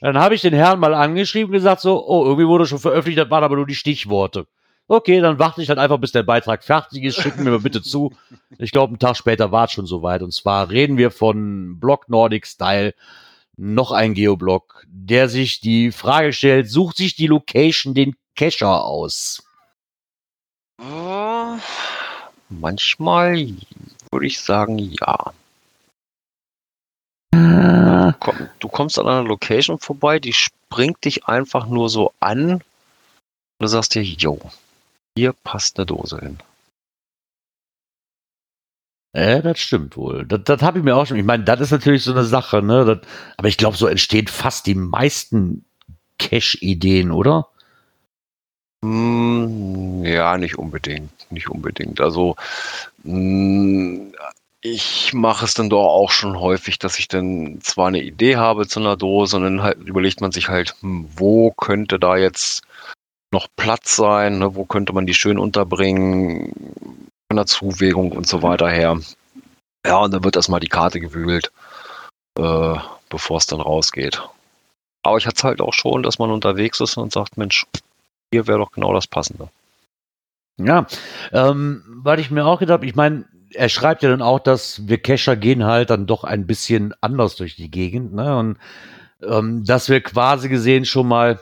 S2: Dann habe ich den Herrn mal angeschrieben und gesagt so, oh, irgendwie wurde schon veröffentlicht, das waren aber nur die Stichworte. Okay, dann warte ich halt einfach, bis der Beitrag fertig ist, schicken mir mal bitte zu. Ich glaube, einen Tag später war es schon soweit. Und zwar reden wir von Block Nordic Style, noch ein Geoblog, der sich die Frage stellt, sucht sich die Location den Cacher aus?
S3: Äh, Manchmal würde ich sagen, ja. Komm, du kommst an einer Location vorbei, die springt dich einfach nur so an. Und du sagst dir, yo, hier passt eine Dose hin.
S2: Ja, das stimmt wohl. Das, das habe ich mir auch schon. Ich meine, das ist natürlich so eine Sache, ne? Das, aber ich glaube, so entstehen fast die meisten Cache-Ideen, oder?
S3: Hm, ja, nicht unbedingt. Nicht unbedingt. Also, hm, ich mache es dann doch auch schon häufig, dass ich dann zwar eine Idee habe zu einer Dose und dann halt überlegt man sich halt, hm, wo könnte da jetzt noch Platz sein, ne? wo könnte man die schön unterbringen, von der Zuwägung und so weiter her. Ja, und dann wird erstmal die Karte gewühlt, äh, bevor es dann rausgeht. Aber ich hatte es halt auch schon, dass man unterwegs ist und sagt, Mensch, hier wäre doch genau das Passende.
S2: Ja, ähm, weil ich mir auch gedacht habe, ich meine, er schreibt ja dann auch, dass wir Cacher gehen halt dann doch ein bisschen anders durch die Gegend, ne? Und ähm, dass wir quasi gesehen schon mal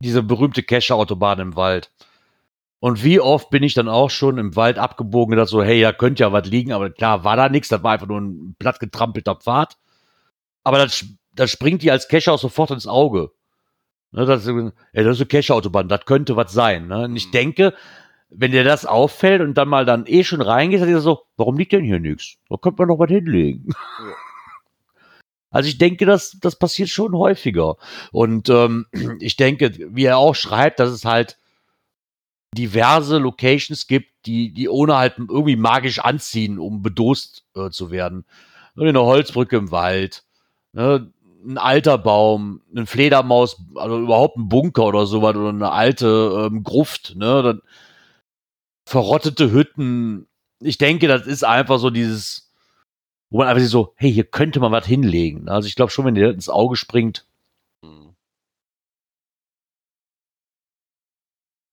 S2: diese berühmte Cacher-Autobahn im Wald. Und wie oft bin ich dann auch schon im Wald abgebogen und dachte so, hey, da könnte ja was liegen, aber klar, war da nichts, das war einfach nur ein platt getrampelter Pfad. Aber das, das springt dir als Cacher auch sofort ins Auge. Ne, das, ist, ey, das ist eine Cache-Autobahn, das könnte was sein. Ne? Und ich denke, wenn dir das auffällt und dann mal dann eh schon reingehst, dann ist er so, warum liegt denn hier nichts? Da könnte man noch was hinlegen. [laughs] Also ich denke, das, das passiert schon häufiger. Und ähm, [clears throat] ich denke, wie er auch schreibt, dass es halt diverse Locations gibt, die, die ohne halt irgendwie magisch anziehen, um bedost äh, zu werden. Eine Holzbrücke im Wald, ne? ein alter Baum, ein Fledermaus, also überhaupt ein Bunker oder sowas oder eine alte ähm, Gruft, ne? Dann verrottete Hütten. Ich denke, das ist einfach so dieses, wo man einfach sieht so, hey, hier könnte man was hinlegen. Also ich glaube schon, wenn dir das ins Auge springt,
S3: Hm.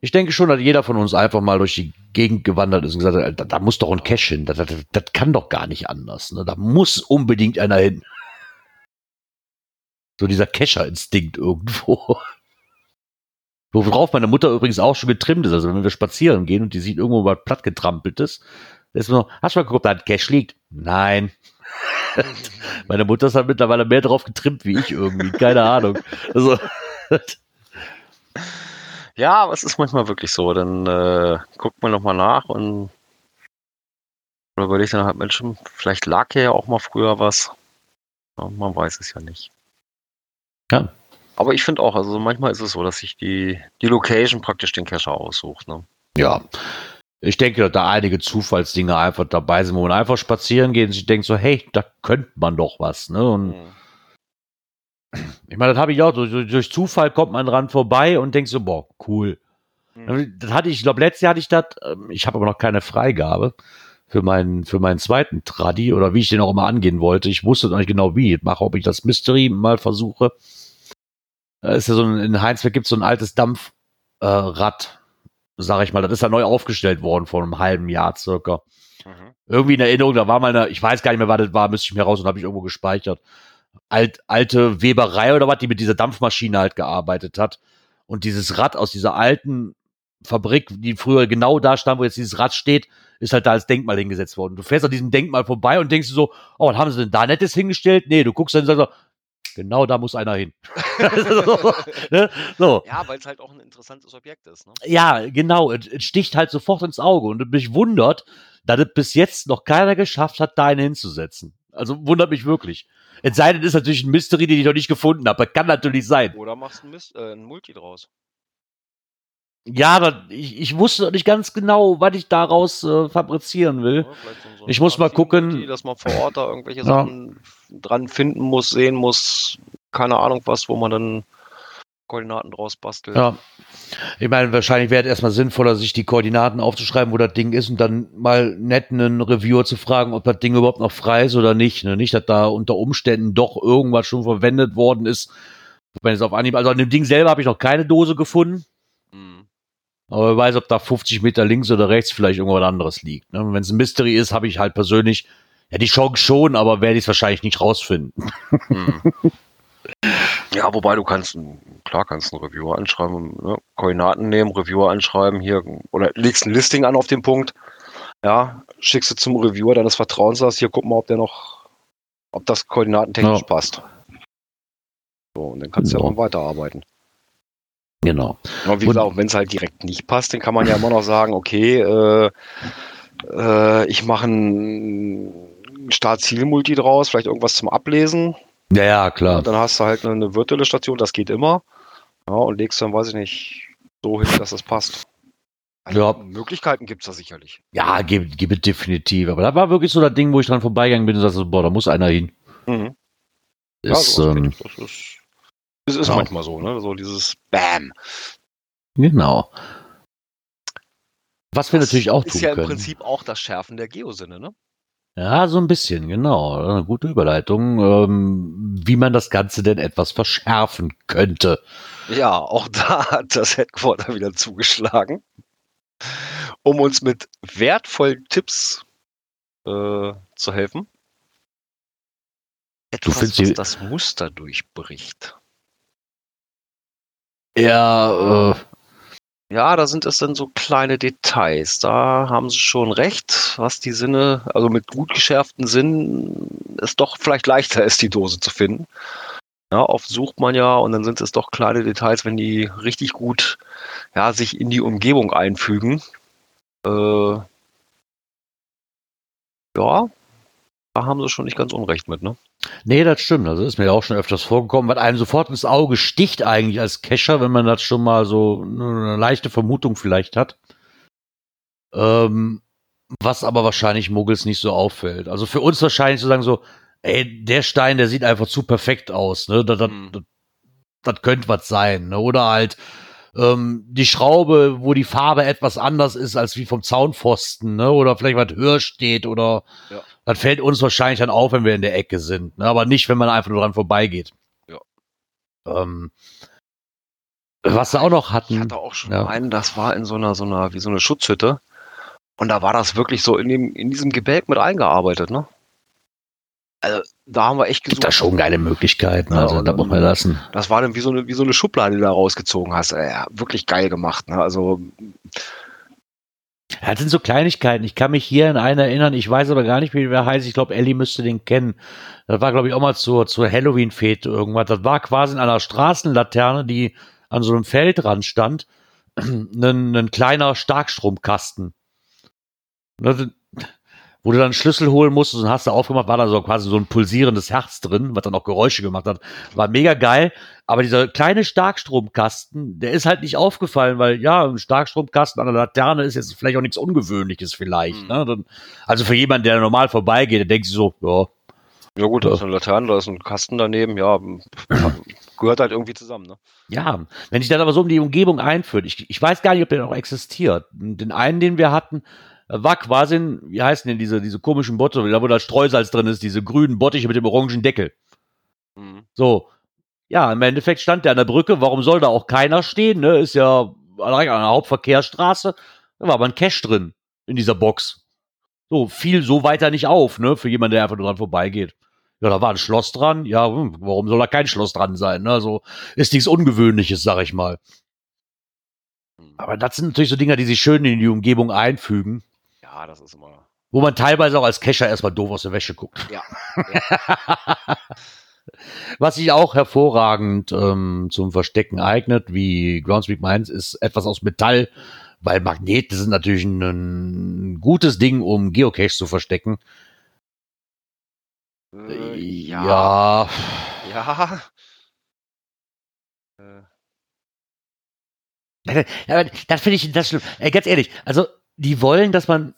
S2: ich denke schon, dass jeder von uns einfach mal durch die Gegend gewandert ist und gesagt hat, da, da muss doch ein Cache hin. Das, das, das kann doch gar nicht anders. Ne? Da muss unbedingt einer hin. So dieser Cacher-Instinkt irgendwo. Worauf meine Mutter übrigens auch schon getrimmt ist. Also wenn wir spazieren gehen und die sieht irgendwo was plattgetrampeltes, ist nur, hast du mal geguckt, ob da ein Cache liegt? Nein. [laughs] meine Mutter ist halt mittlerweile mehr drauf getrimmt wie ich irgendwie. Keine Ahnung. Also, [laughs]
S3: Ja, aber es ist manchmal wirklich so. Dann äh, guckt man nochmal nach und oder überlegt dann halt, Mensch, vielleicht lag hier ja auch mal früher was. Ja, man weiß es ja nicht.
S2: Ja.
S3: Aber ich finde auch, also manchmal ist es so, dass sich die, die Location praktisch den Cacher aussucht. Ne?
S2: Ja. Ich denke, dass da einige Zufallsdinge einfach dabei sind, wo man einfach spazieren geht und sich denkt so, hey, da könnte man doch was, ne? Und ich meine, das habe ich auch, durch, durch Zufall kommt man dran vorbei und denkt so, boah, cool.
S3: Mhm.
S2: Das hatte ich, ich glaube, letztes Jahr hatte ich das, ähm, ich habe aber noch keine Freigabe für meinen, für meinen zweiten Tradi oder wie ich den auch immer angehen wollte. Ich wusste noch nicht genau, wie ich mache, ob ich das Mystery mal versuche. Da ist ja so ein, in Heinsberg gibt es so ein altes Dampfrad, äh, Rad, sag ich mal. Das ist ja neu aufgestellt worden vor einem halben Jahr circa.
S3: Mhm.
S2: Irgendwie in Erinnerung, da war mal eine, ich weiß gar nicht mehr, was das war, müsste ich mir raus und habe ich irgendwo gespeichert. Alt, alte Weberei oder was, die mit dieser Dampfmaschine halt gearbeitet hat. Und dieses Rad aus dieser alten Fabrik, die früher genau da stand, wo jetzt dieses Rad steht, ist halt da als Denkmal hingesetzt worden. Du fährst an diesem Denkmal vorbei und denkst so, oh, was haben sie denn da Nettes hingestellt? Nee, du guckst dann und sagst so, genau da muss einer hin. [laughs] so, [laughs] ne? so.
S3: Ja, weil es halt auch ein interessantes Objekt ist. Ne?
S2: Ja, genau. Es, es sticht halt sofort ins Auge und mich wundert, dass es bis jetzt noch keiner geschafft hat, da einen hinzusetzen. Also wundert mich wirklich. Es sei denn, ist natürlich ein Mystery, den ich noch nicht gefunden habe. Kann natürlich sein.
S3: Oder machst ein, Mist, äh, ein Multi draus.
S2: Ja, aber ich, ich wusste noch nicht ganz genau, was ich daraus äh, fabrizieren will.
S3: Ja, so-
S2: Ich muss mal gucken.
S3: Dass man vor Ort da irgendwelche
S2: Ja.
S3: Sachen dran finden muss, sehen muss. Keine Ahnung was, wo man dann Koordinaten draus bastelt.
S2: Ja. Ich meine, wahrscheinlich wäre es erstmal sinnvoller, sich die Koordinaten aufzuschreiben, wo das Ding ist und dann mal nett einen Reviewer zu fragen, ob das Ding überhaupt noch frei ist oder nicht. Ne? Nicht, dass da unter Umständen doch irgendwas schon verwendet worden ist. Wenn es auf Anhieb, also an dem Ding selber habe ich noch keine Dose gefunden,
S3: Hm.
S2: aber wer weiß, ob da 50 Meter links oder rechts vielleicht irgendwas anderes liegt. Ne? Wenn es ein Mystery ist, habe ich halt persönlich ja die Chance schon, aber werde ich es wahrscheinlich nicht rausfinden.
S3: Hm. [laughs] Ja, wobei du kannst, klar kannst einen Reviewer anschreiben, ne? Koordinaten nehmen, Reviewer anschreiben hier oder legst ein Listing an auf den Punkt. Ja, schickst du zum Reviewer deines Vertrauens das, hier guck mal, ob der noch, ob das koordinatentechnisch
S2: Ja.
S3: passt. So, und dann kannst du ja
S2: Ja.
S3: auch weiterarbeiten.
S2: Genau.
S3: Aber wie
S2: Und-
S3: gesagt, auch wenn es halt direkt nicht passt, dann kann man ja immer noch sagen, okay, äh, äh, ich mache ein Start-Ziel-Multi draus, vielleicht irgendwas zum Ablesen.
S2: Ja, ja,
S3: Ja,
S2: klar.
S3: dann hast du halt eine, virtuelle Station, das geht immer. Ja, und legst dann, weiß ich nicht, so hin, dass es passt. Also
S2: Ja.
S3: Möglichkeiten gibt es da sicherlich.
S2: Ja, gibt, gibt es definitiv. Aber da war wirklich so das Ding, wo ich dran vorbeigegangen bin und sagte, boah, da muss einer hin.
S3: Mhm.
S2: Ist,
S3: sowas
S2: ähm,
S3: das ist, das ist
S2: ja.
S3: manchmal so, ne? So dieses Bam.
S2: genau. Was wir
S3: Das
S2: natürlich auch tun
S3: ist ja im
S2: können.
S3: Prinzip auch das Schärfen der Geosinne, ne?
S2: Ja, so ein bisschen, genau. Eine gute Überleitung, ähm, wie man das Ganze denn etwas verschärfen könnte.
S3: Ja, auch [laughs] da hat das Headquarter wieder zugeschlagen, um uns mit wertvollen Tipps äh, zu helfen. Etwas,
S2: findest
S3: was das Muster durchbricht.
S2: Ja, äh,
S3: Ja, da sind es dann so kleine Details. Da haben sie schon recht, was die Sinne, also mit gut geschärften Sinnen, es doch vielleicht leichter ist, die Dose zu finden. Ja, oft sucht man ja und dann sind es doch kleine Details, wenn die richtig gut ja, sich in die Umgebung einfügen. Äh, ja, da haben sie schon nicht ganz unrecht mit, ne?
S2: nee, das stimmt. Also ist mir ja auch schon öfters vorgekommen, was einem sofort ins Auge sticht eigentlich als Cacher, wenn man das schon mal so eine leichte Vermutung vielleicht hat. Ähm, was aber wahrscheinlich Muggels nicht so auffällt. Also für uns wahrscheinlich zu sagen so, ey, der Stein, der sieht einfach zu perfekt aus, ne? Das, das, das, das könnte was sein, ne? Oder halt ähm, die Schraube, wo die Farbe etwas anders ist als wie vom Zaunpfosten, ne? Oder vielleicht was höher steht oder
S3: Ja.
S2: Das fällt uns wahrscheinlich dann auf, wenn wir in der Ecke sind, ne? Aber nicht, wenn man einfach nur dran vorbeigeht.
S3: Ja.
S2: Ähm, was sie auch noch
S3: Ich
S2: hatten.
S3: hatte auch schon
S2: ja.
S3: einen, das war in so einer, so einer, wie so eine Schutzhütte. Und da war das wirklich so in dem, in diesem Gebälk mit eingearbeitet, ne? Also, da haben wir echt
S2: Gibt
S3: gesucht.
S2: da schon geile Möglichkeiten, also
S3: und
S2: da muss man lassen.
S3: Das war dann wie so eine, wie so eine Schublade, die du da rausgezogen hast. Ja, wirklich geil gemacht, ne? Also,
S2: das sind so Kleinigkeiten. Ich kann mich hier an einen erinnern, ich weiß aber gar nicht, wie der heißt. Ich glaube, Ellie müsste den kennen. Das war, glaube ich, auch mal zur, zur Halloween-Fete irgendwas. Das war quasi in einer Straßenlaterne, die an so einem Feldrand stand, [clears throat] ein, ein kleiner Starkstromkasten. Wo du dann einen Schlüssel holen musstest und hast du aufgemacht, war da so quasi so ein pulsierendes Herz drin, was dann auch Geräusche gemacht hat. War mega geil. Aber dieser kleine Starkstromkasten, der ist halt nicht aufgefallen, weil ja, ein Starkstromkasten an der Laterne ist jetzt vielleicht auch nichts Ungewöhnliches vielleicht.
S3: Mhm.
S2: Ne? Dann, also für jemanden, der normal vorbeigeht, der denkt sich so, ja,
S3: ja gut, da ist eine Laterne, da ist ein Kasten daneben, ja, [clears throat] gehört halt irgendwie zusammen, ne?
S2: Ja, wenn sich das aber so um die Umgebung einführt, ich, ich weiß gar nicht, ob der noch existiert. Den einen, den wir hatten, war quasi, wie heißen denn diese, diese komischen Botte, da wo da Streusalz drin ist, diese grünen Bottiche mit dem orangen Deckel.
S3: Mhm.
S2: So. Ja, im Endeffekt stand der an der Brücke, warum soll da auch keiner stehen, ne? Ist ja direkt an der Hauptverkehrsstraße. Da war aber ein Cash drin in dieser Box. So, fiel so weiter nicht auf, ne? Für jemanden, der einfach nur dran vorbeigeht. Ja, da war ein Schloss dran. Ja, hm, warum soll da kein Schloss dran sein? Ne? Also ist nichts Ungewöhnliches, sag ich mal.
S3: Mhm.
S2: Aber das sind natürlich so Dinger, die sich schön in die Umgebung einfügen,
S3: Ja, das ist immer.
S2: wo man teilweise auch als Cacher erstmal doof aus der Wäsche guckt.
S3: Ja. [laughs]
S2: Was sich auch hervorragend ähm, zum Verstecken eignet, wie Groundspeak Mines, ist etwas aus Metall, weil Magnete sind natürlich ein, gutes Ding, um Geocache zu verstecken.
S3: Äh,
S2: ja.
S3: Ja. Äh, [laughs]
S2: Ja, aber das finde ich das schlimm. Ey, ganz ehrlich, also die wollen, dass man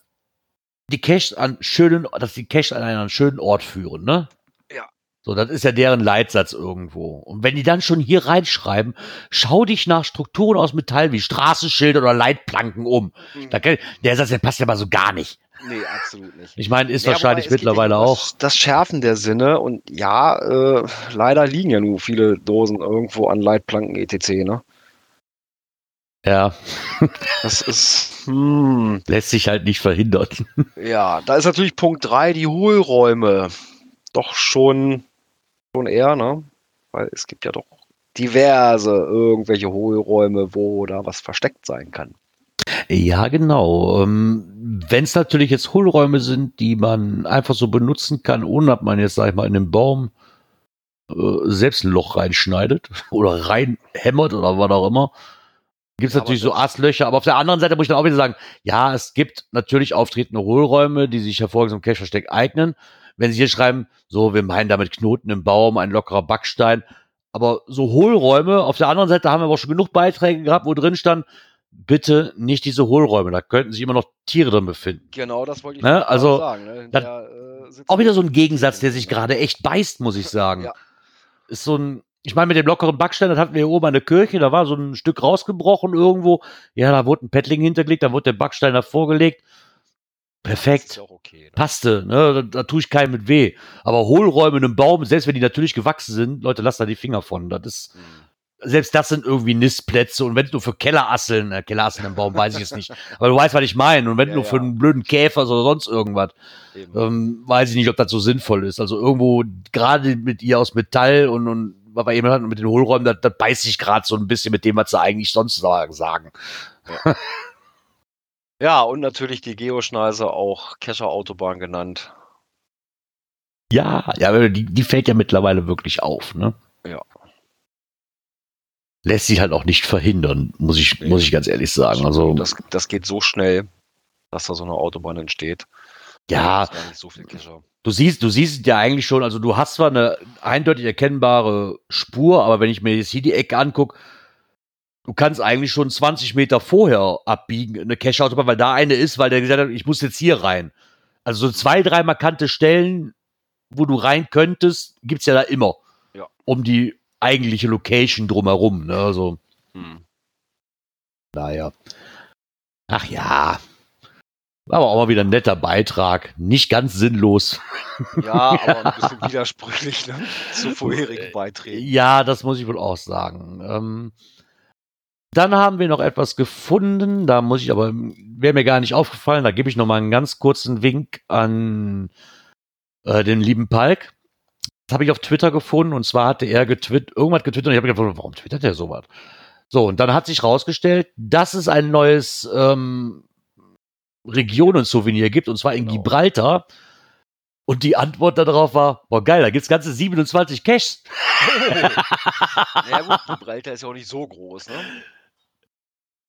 S2: die Caches an schönen, dass die Caches an einen schönen Ort führen, ne?
S3: Ja.
S2: So, das ist ja deren Leitsatz irgendwo. Und wenn die dann schon hier reinschreiben, schau dich nach Strukturen aus Metall wie Straßenschilder oder Leitplanken um. Da kann, der Satz, der passt ja mal so gar nicht.
S3: Nee, absolut nicht.
S2: Ich meine, ist
S3: Ja,
S2: wahrscheinlich mittlerweile auch.
S3: Das, das Schärfen der Sinne und ja, äh, leider liegen ja nur viele Dosen irgendwo an Leitplanken etc. Ne?
S2: Ja,
S3: Das ist, hm,
S2: lässt sich halt nicht verhindern.
S3: ja, da ist natürlich Punkt 3, die Hohlräume. Doch schon, schon eher, ne? Weil es gibt ja doch diverse irgendwelche Hohlräume, wo da was versteckt sein kann.
S2: Ja, genau. Ähm, Wenn es natürlich jetzt Hohlräume sind, die man einfach so benutzen kann, ohne dass man jetzt, sag ich mal, in den Baum äh, selbst ein Loch reinschneidet [laughs] oder reinhämmert oder was auch immer, gibt es natürlich so Astlöcher. Aber auf der anderen Seite muss ich dann auch wieder sagen, ja, es gibt natürlich auftretende Hohlräume, die sich hervorragend zum Cache-Versteck eignen. Wenn Sie hier schreiben, so, wir meinen damit Knoten im Baum, ein lockerer Backstein, aber so Hohlräume, auf der anderen Seite haben wir aber schon genug Beiträge gehabt, wo drin stand, bitte nicht diese Hohlräume, da könnten sich immer noch Tiere drin befinden.
S3: Genau, das wollte ich
S2: Ne, also,
S3: sagen. Ne?
S2: das-
S3: Der, äh,
S2: Auch wieder so ein Gegensatz, der sich gerade echt beißt, muss ich [laughs] sagen.
S3: Ja.
S2: Ist so ein, ich meine, mit dem lockeren Backstein, das hatten wir hier oben an der Kirche, da war so ein Stück rausgebrochen irgendwo. Ja, da wurde ein Paddling hintergelegt, da wurde der Backstein davor gelegt. Perfekt.
S3: okay. Ne?
S2: Passte, ne? Da, da tue ich keinem mit weh. Aber Hohlräume in einem Baum, selbst wenn die natürlich gewachsen sind, Leute, lasst da die Finger von. Das ist,
S3: Hm.
S2: selbst das sind irgendwie Nistplätze und wenn es nur für Kellerasseln, äh, Kellerasseln im Baum, weiß ich es nicht. Aber du weißt, was ich meine. Und wenn
S3: Ja,
S2: nur für
S3: ja.
S2: einen blöden Käfer oder sonst irgendwas, ähm, weiß ich nicht, ob das so sinnvoll ist. Also irgendwo, gerade mit ihr aus Metall und, und wir eben mit den Hohlräumen, das, das beißt sich gerade so ein bisschen mit dem, was sie eigentlich sonst sagen. [laughs]
S3: Ja, und natürlich die Geoschneise, auch Kescher-Autobahn genannt.
S2: Ja, ja, aber die, die fällt ja mittlerweile wirklich auf, ne?
S3: Ja.
S2: Lässt sich halt auch nicht verhindern, muss ich,
S3: Nee.
S2: muss ich ganz ehrlich sagen. Also,
S3: Das, das geht so schnell, dass da so eine Autobahn entsteht.
S2: ja,
S3: so viel Kescher.
S2: Du siehst, du siehst es ja eigentlich schon, also du hast zwar eine eindeutig erkennbare Spur, aber wenn ich mir jetzt hier die Ecke angucke, du kannst eigentlich schon 20 Meter vorher abbiegen, eine Cache-Autobahn, weil da eine ist, weil der gesagt hat, ich muss jetzt hier rein. Also so zwei, drei markante Stellen, wo du rein könntest, gibt's ja da immer.
S3: Ja.
S2: Um die eigentliche Location drumherum. Ne? Also,
S3: Hm.
S2: naja. Ach ja. Aber auch mal wieder ein netter Beitrag. Nicht ganz sinnlos.
S3: Ja, aber ein [laughs] bisschen widersprüchlich ne? zu vorherigen Beiträgen.
S2: Ja, das muss ich wohl auch sagen. Ähm, dann haben wir noch etwas gefunden, da muss ich aber, wäre mir gar nicht aufgefallen, da gebe ich noch mal einen ganz kurzen Wink an äh, den lieben Palk. Das habe ich auf Twitter gefunden und zwar hatte er getwittert, irgendwas getwittert und ich habe gedacht, warum twittert er sowas? So, und dann hat sich rausgestellt, dass es ein neues ähm, Regionen-Souvenir gibt und zwar in
S3: Genau.
S2: Gibraltar. Und die Antwort darauf war, boah geil, da gibt's ganze 27 Caches.
S3: Ja gut, [laughs] Gibraltar ist ja auch nicht so groß, ne?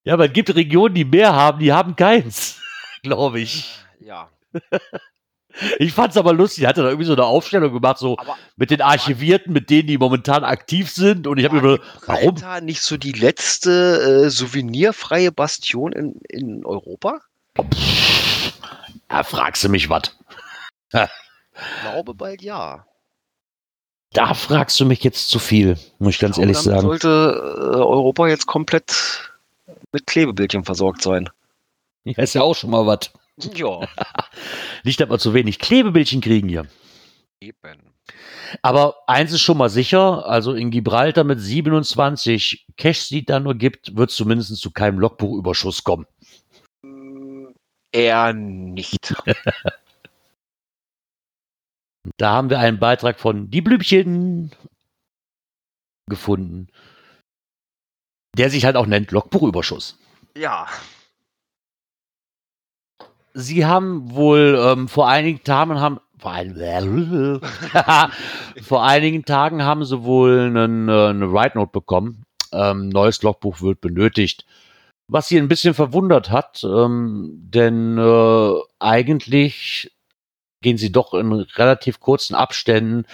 S2: Ja, aber es gibt Regionen, die mehr haben, die haben keins, [laughs] glaube ich.
S3: Ja.
S2: Ich fand's aber lustig, er hatte da irgendwie so eine Aufstellung gemacht, so
S3: Aber
S2: mit den Archivierten, mit denen, die momentan aktiv sind. Und ich habe mir gedacht, warum?
S3: Gibraltar nicht so die letzte äh, souvenirfreie Bastion in, in Europa?
S2: Ja, fragst du mich was?
S3: Ich glaube bald ja.
S2: Da fragst du mich jetzt zu viel, muss ich ganz
S3: glaube,
S2: ehrlich sagen.
S3: sollte äh, Europa jetzt komplett mit Klebebildchen versorgt sein.
S2: Ja, ist ja auch schon mal was.
S3: Ja, [laughs]
S2: Nicht, dass wir zu wenig Klebebildchen kriegen hier.
S3: eben.
S2: Aber eins ist schon mal sicher, also in Gibraltar mit 27 Caches, die es da nur gibt, wird es zumindest zu keinem Logbuchüberschuss kommen.
S3: Eher nicht. [laughs]
S2: Da haben wir einen Beitrag von Die Blümchen gefunden, der sich halt auch nennt Logbuchüberschuss.
S3: Ja.
S2: Sie haben wohl ähm, vor einigen Tagen haben vor, ein, [laughs] vor einigen Tagen haben sie wohl einen, äh, eine Write Note bekommen. Ähm, neues Logbuch wird benötigt. Was sie ein bisschen verwundert hat, ähm, denn äh, eigentlich gehen sie doch in relativ kurzen Abständen,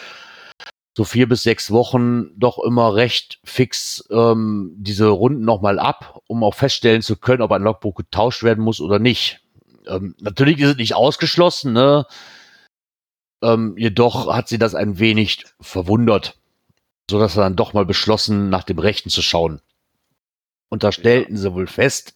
S2: so vier bis sechs Wochen, doch immer recht fix ähm, diese Runden nochmal ab, um auch feststellen zu können, ob ein Logbuch getauscht werden muss oder nicht. Ähm, natürlich ist es nicht ausgeschlossen, ne? Ähm, jedoch hat sie das ein wenig verwundert, so dass er dann doch mal beschlossen, nach dem Rechten zu schauen. Und da stellten sie wohl fest,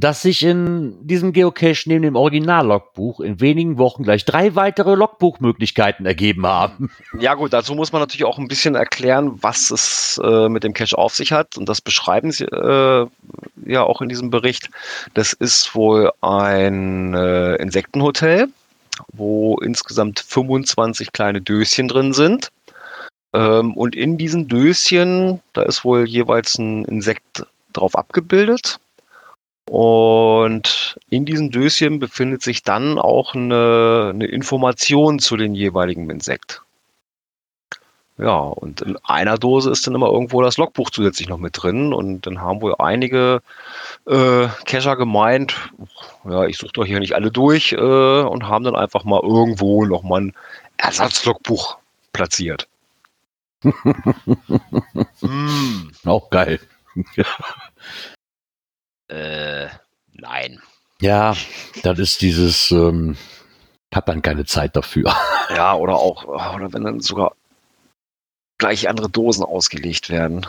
S2: dass sich in diesem Geocache neben dem Original-Logbuch in wenigen Wochen gleich drei weitere Logbuchmöglichkeiten ergeben haben.
S3: Ja gut, dazu muss man natürlich auch ein bisschen erklären, was es äh, mit dem Cache auf sich hat. Und das beschreiben sie äh, ja auch in diesem Bericht. Das ist wohl ein äh, Insektenhotel, wo insgesamt 25 kleine Döschen drin sind. Ähm, und in diesen Döschen, da ist wohl jeweils ein Insekt drauf abgebildet. Und in diesen Döschen befindet sich dann auch eine, eine Information zu den jeweiligen Insekt. Ja, und in einer Dose ist dann immer irgendwo das Logbuch zusätzlich noch mit drin. Und dann haben wohl einige äh, Cacher gemeint, ja, ich suche doch hier nicht alle durch äh, und haben dann einfach mal irgendwo nochmal ein Ersatzlogbuch platziert.
S2: Hm. Auch geil. [laughs]
S3: Äh, nein.
S2: Ja, das ist dieses, ähm, hat dann keine Zeit dafür. [laughs]
S3: Ja, oder auch, oder wenn dann sogar gleich andere Dosen ausgelegt werden.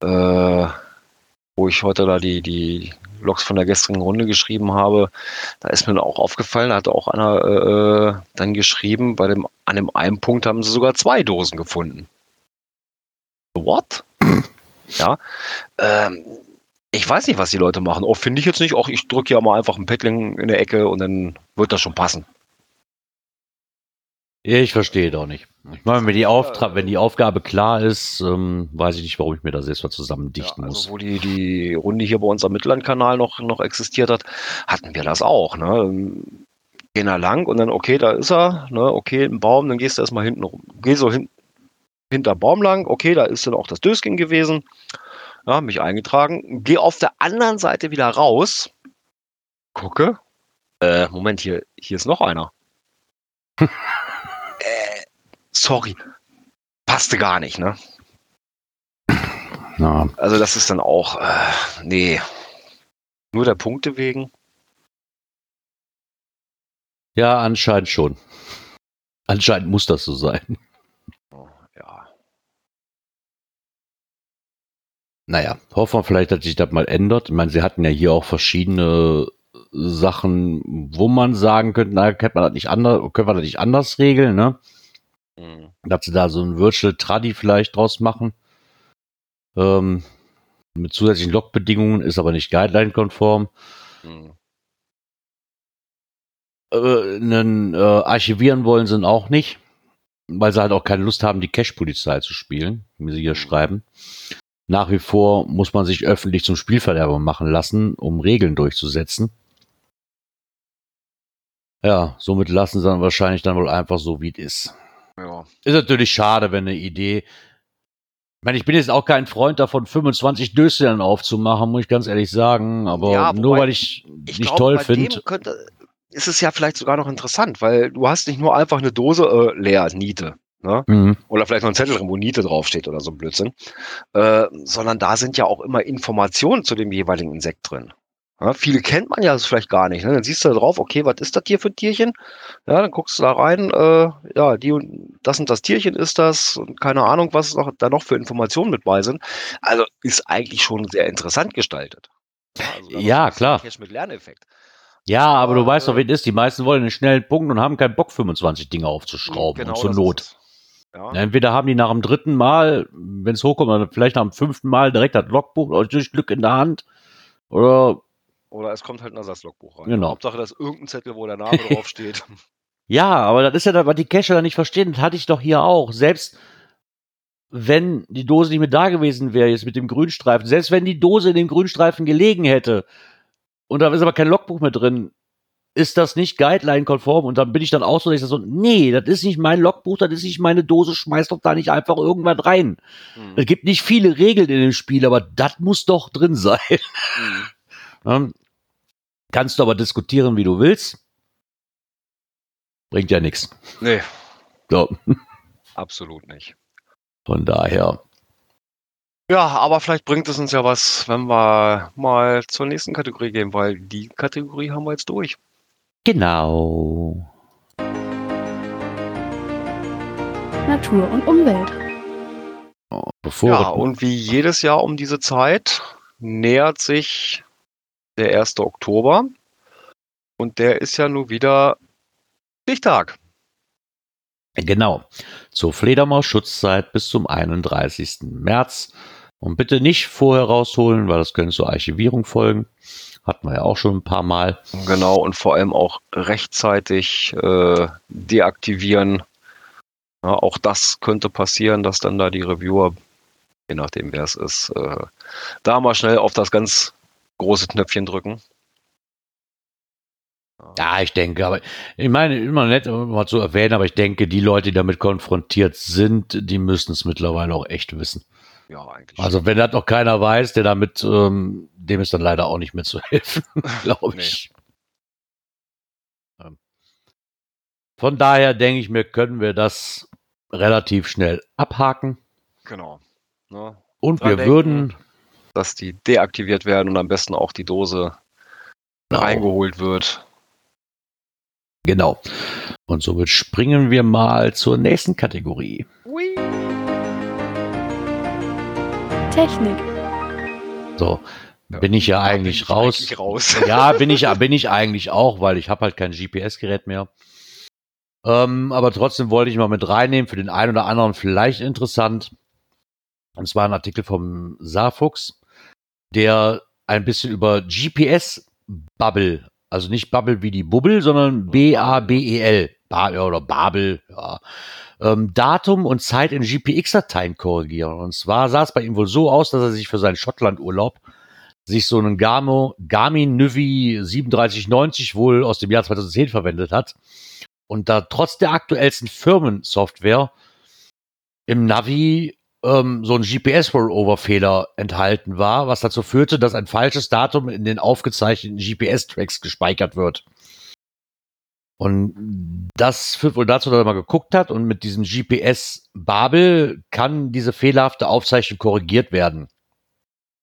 S3: Äh, wo ich heute da die, die Logs von der gestrigen Runde geschrieben habe, da ist mir auch aufgefallen, da hat auch einer äh, dann geschrieben, bei dem, an dem einen Punkt haben sie sogar zwei Dosen gefunden. What? ja. Ähm, ich weiß nicht, was die Leute machen. Oh, finde ich jetzt nicht. Auch ich drücke ja mal einfach ein Paddling in der Ecke und dann wird das schon passen.
S2: Ich verstehe doch nicht. Ich meine, wenn die, Auftra wenn die Aufgabe klar ist, ähm, weiß ich nicht, warum ich mir das jetzt mal zusammendichten
S3: ja, also
S2: muss.
S3: Wo die, die Runde hier bei uns am Mittellandkanal noch, noch existiert hat, hatten wir das auch. Ne? Gehen da lang und dann, okay, da ist er, ne? okay, ein Baum, dann gehst du erstmal hinten rum. Geh so hin, hinter Baum lang, okay, da ist dann auch das Dösking gewesen ja, mich eingetragen, gehe auf der anderen Seite wieder raus, gucke, äh, Moment, hier, hier ist noch einer. [laughs] sorry, passte gar nicht, ne?
S2: Ja.
S3: Also das ist dann auch, äh, nee, nur der Punkte wegen.
S2: Ja, anscheinend schon. Anscheinend muss das so sein.
S3: Ja.
S2: Naja, hoffen wir vielleicht, dass sich das mal ändert. Ich meine, sie hatten ja hier auch verschiedene Sachen, wo man sagen könnte, naja, könnte man das nicht anders, können wir das nicht anders regeln, ne?
S3: Mhm.
S2: Dass sie da so ein Virtual Tradi vielleicht draus machen. Ähm, mit zusätzlichen Logbedingungen, ist aber nicht guideline-konform.
S3: Mhm.
S2: Äh, einen, äh, archivieren wollen sie auch nicht, weil sie halt auch keine Lust haben, die Cash-Polizei zu spielen, wie sie hier
S3: Mhm.
S2: schreiben. Nach wie vor muss man sich öffentlich zum Spielverderber machen lassen, um Regeln durchzusetzen. Ja, somit lassen sie dann wahrscheinlich dann wohl einfach so, wie es ist.
S3: Ja.
S2: Ist natürlich schade, wenn eine Idee. Ich meine, ich bin jetzt auch kein Freund davon, 25 Döschen aufzumachen, muss ich ganz ehrlich sagen. Aber
S3: Ja,
S2: nur weil ich,
S3: Ich
S2: nicht
S3: glaube,
S2: toll finde.
S3: ist es ja vielleicht sogar noch interessant, weil du hast nicht nur einfach eine Dose äh, leer, Niete. Ne?
S2: Mhm.
S3: Oder vielleicht noch ein Zettel drin, wo Niete draufsteht oder so ein Blödsinn. Äh, sondern da sind ja auch immer Informationen zu dem jeweiligen Insekt drin. Ja, viele kennt man ja das vielleicht gar nicht. Ne? Dann siehst du da drauf, okay, was ist das hier für ein Tierchen? Ja, dann guckst du da rein, äh, ja, die und das und das Tierchen ist das und keine Ahnung, was noch, da noch für Informationen mit bei sind. Also ist eigentlich schon sehr interessant gestaltet. also
S2: Ja, klar.
S3: Cache mit Lerneffekt.
S2: Ja, aber du
S3: Aber,
S2: weißt doch,
S3: äh,
S2: es ist. Die meisten wollen einen schnellen Punkt und haben keinen Bock, 25 Dinge aufzuschrauben. und zur Not.
S3: Ja.
S2: Entweder haben die nach dem dritten Mal, wenn es hochkommt, vielleicht nach dem fünften Mal direkt das Logbuch oder durch Glück in der Hand. Oder
S3: Oder es kommt halt ein Ersatzlogbuch rein.
S2: Genau.
S3: Hauptsache, dass irgendein Zettel, wo der Name [laughs] draufsteht.
S2: ja, aber das ist ja das, was die Cacher da nicht verstehen. Das hatte ich doch hier auch. Selbst wenn die Dose nicht mehr da gewesen wäre, jetzt mit dem Grünstreifen, selbst wenn die Dose in dem Grünstreifen gelegen hätte und da ist aber kein Logbuch mehr drin, ist das nicht Guideline-konform und dann bin ich dann auch so, dass ich so, nee, das ist nicht mein Logbuch, das ist nicht meine Dose, schmeiß doch da nicht einfach irgendwas rein.
S3: Hm.
S2: Es gibt nicht viele Regeln in dem Spiel, aber das muss doch drin sein.
S3: Hm.
S2: Ja. Kannst du aber diskutieren, wie du willst. bringt ja nichts.
S3: Nee,
S2: So, [laughs]
S3: absolut nicht.
S2: von daher.
S3: Ja, aber vielleicht bringt es uns ja was, wenn wir mal zur nächsten Kategorie gehen, weil die Kategorie haben wir jetzt durch.
S2: Genau.
S4: Natur und Umwelt.
S2: Bevor
S3: Ja, und wie jedes Jahr um diese Zeit nähert sich der 1. Oktober und der ist ja nun wieder Stichtag.
S2: Genau. Zur Fledermaus-Schutzzeit bis zum 31. März. Und bitte nicht vorher rausholen, weil das könnte zur Archivierung folgen. Hatten wir ja auch schon ein paar Mal.
S3: Genau, und vor allem auch rechtzeitig äh, deaktivieren. Ja, auch das könnte passieren, dass dann da die Reviewer, je nachdem wer es ist, äh, da mal schnell auf das ganz große Knöpfchen drücken.
S2: Ja, ich denke, aber ich meine, immer nett, mal zu erwähnen, aber ich denke, die Leute, die damit konfrontiert sind, die müssen es mittlerweile auch echt wissen.
S3: Ja, eigentlich.
S2: Also wenn das noch keiner weiß, der damit, ähm, dem ist dann leider auch nicht mehr zu helfen, [laughs] glaube ich. Ähm, Von daher denke ich mir, können wir das relativ schnell abhaken.
S3: genau. Ne?
S2: Und
S3: Dran
S2: wir
S3: denken.
S2: würden
S3: Dass die deaktiviert werden und am besten auch die Dose
S2: Genau.
S3: reingeholt wird.
S2: Genau. Und somit springen wir mal zur nächsten Kategorie.
S4: Technik.
S2: So, bin ich ja eigentlich
S3: ich
S2: raus.
S3: Eigentlich raus. [laughs]
S2: Ja, bin ich, bin ich eigentlich auch, weil ich habe halt kein GPS-Gerät mehr. Ähm, aber trotzdem wollte ich mal mit reinnehmen, für den einen oder anderen vielleicht interessant. Und zwar ein Artikel vom Saarfuchs, der ein bisschen über GPS-Bubble, also nicht Bubble wie die Bubble, sondern B-A-B-E-L, Ba- oder Babel, ja, ähm, Datum und Zeit in GPX-Dateien korrigieren. Und zwar sah es bei ihm wohl so aus, dass er sich für seinen Schottland-Urlaub sich so einen Garmo, Garmin Nuvi 3790 wohl aus dem Jahr 2010 verwendet hat und da trotz der aktuellsten Firmensoftware im Navi ähm, so ein GPS-Rollover-Fehler enthalten war, was dazu führte, dass ein falsches Datum in den aufgezeichneten GPS-Tracks gespeichert wird. Und das führt wohl dazu, dass er mal geguckt hat und mit diesem GPS-Babel kann diese fehlerhafte Aufzeichnung korrigiert werden.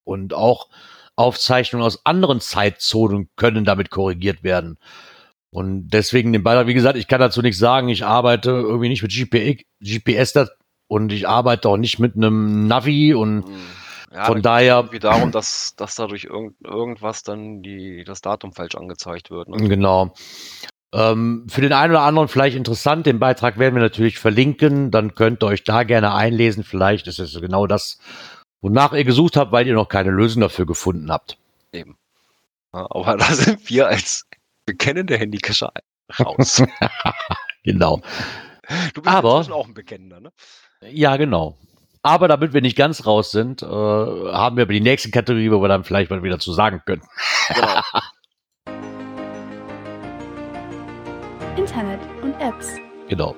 S2: Und auch Aufzeichnungen aus anderen Zeitzonen können damit korrigiert werden. Und deswegen den Beitrag, wie gesagt, ich kann dazu nichts sagen. Ich arbeite irgendwie nicht mit GPX, GPS und ich arbeite auch nicht mit einem Navi und
S3: Ja,
S2: von
S3: da
S2: daher,
S3: irgendwie darum, dass, dass dadurch irgend, irgendwas dann die, das Datum falsch angezeigt wird. Ne?
S2: genau. Ähm, für den einen oder anderen vielleicht interessant, den Beitrag werden wir natürlich verlinken, dann könnt ihr euch da gerne einlesen. Vielleicht ist es genau das, wonach ihr gesucht habt, weil ihr noch keine Lösung dafür gefunden habt.
S3: Eben. Ja, aber [laughs] da sind wir als bekennende Handycacher raus. [laughs]
S2: Genau.
S3: Du bist
S2: Aber-
S3: inzwischen auch ein Bekennender, ne?
S2: Ja, genau. Aber damit wir nicht ganz raus sind, äh, haben wir aber die nächste Kategorie, wo wir dann vielleicht mal wieder zu sagen können.
S3: Genau.
S4: Internet und Apps.
S2: Genau.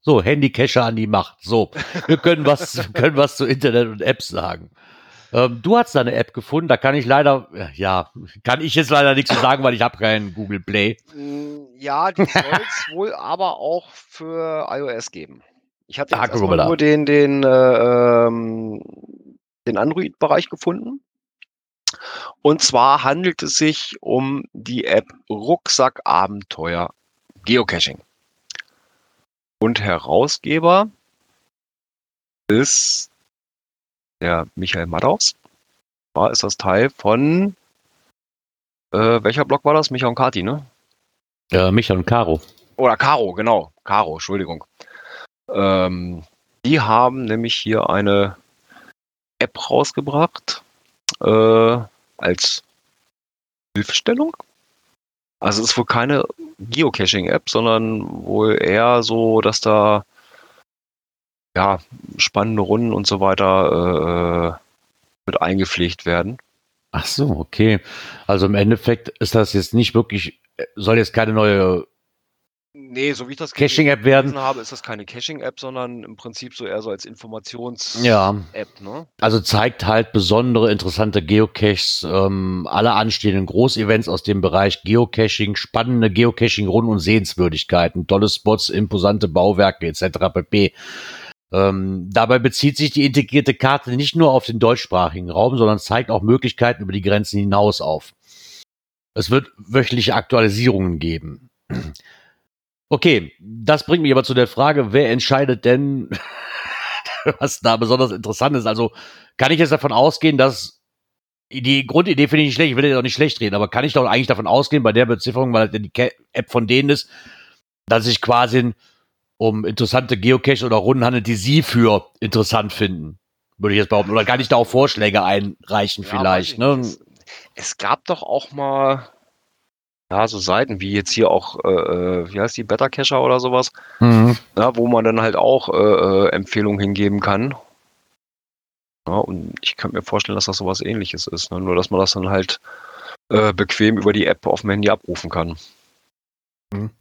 S2: So, Handycacher an die Macht. So, wir können was, [laughs] wir können was zu Internet und Apps sagen. Ähm, du hast da eine App gefunden, da kann ich leider, ja, kann ich jetzt leider nichts zu sagen, weil ich habe keinen Google Play.
S3: Mm, Ja, die soll es wohl aber auch für iOS geben. Ich
S2: Ah,
S3: jetzt nur den, den, äh, ähm, den Android-Bereich gefunden. Und zwar handelt es sich um die App Rucksackabenteuer Geocaching. Und Herausgeber ist der Michael Maddaus. War ist das Teil von äh, welcher Blog war das? Micha und Kati, ne?
S2: Äh, Micha und Caro.
S3: Oder Caro, genau. Caro, Entschuldigung. Ähm, die haben nämlich hier eine App rausgebracht äh, als Hilfestellung. Also es ist wohl keine Geocaching-App, sondern wohl eher so, dass da ja spannende Runden und so weiter äh, mit eingepflegt werden.
S2: Ach so, okay. Also im Endeffekt ist das jetzt nicht wirklich, soll jetzt keine neue
S3: Nee, so wie ich das
S2: Caching-App werden.
S3: habe, ist das keine Caching-App, sondern im Prinzip so eher so als Informations-App,
S2: Ja,
S3: ne?
S2: also zeigt halt besondere, interessante Geocaches, ähm, alle anstehenden Großevents aus dem Bereich Geocaching, spannende Geocaching-Runden und Sehenswürdigkeiten, tolle Spots, imposante Bauwerke etc. pp. Ähm, dabei bezieht sich die integrierte Karte nicht nur auf den deutschsprachigen Raum, sondern zeigt auch Möglichkeiten über die Grenzen hinaus auf. Es wird wöchentliche Aktualisierungen geben. Okay, das bringt mich aber zu der Frage, wer entscheidet denn, [laughs] was da besonders interessant ist? Also kann ich jetzt davon ausgehen, dass die Grundidee finde ich nicht schlecht, ich will ja auch nicht schlecht reden, aber kann ich doch eigentlich davon ausgehen, bei der Bezifferung, weil die Ca- App von denen ist, dass sich quasi um interessante Geocache oder Runden handelt, die sie für interessant finden, würde ich jetzt behaupten. Oder kann ich da auch Vorschläge einreichen
S3: Ja,
S2: vielleicht?
S3: ich
S2: Ne?
S3: Es, es gab doch auch mal, ja, so Seiten wie jetzt hier auch, äh, äh, wie heißt die, Better Cacher oder sowas,
S2: Mhm.
S3: ja, wo man dann halt auch äh, äh, Empfehlungen hingeben kann. Ja, und ich könnte mir vorstellen, dass das sowas ähnliches ist. Ne? Nur, dass man das dann halt äh, bequem über die App auf dem Handy abrufen kann.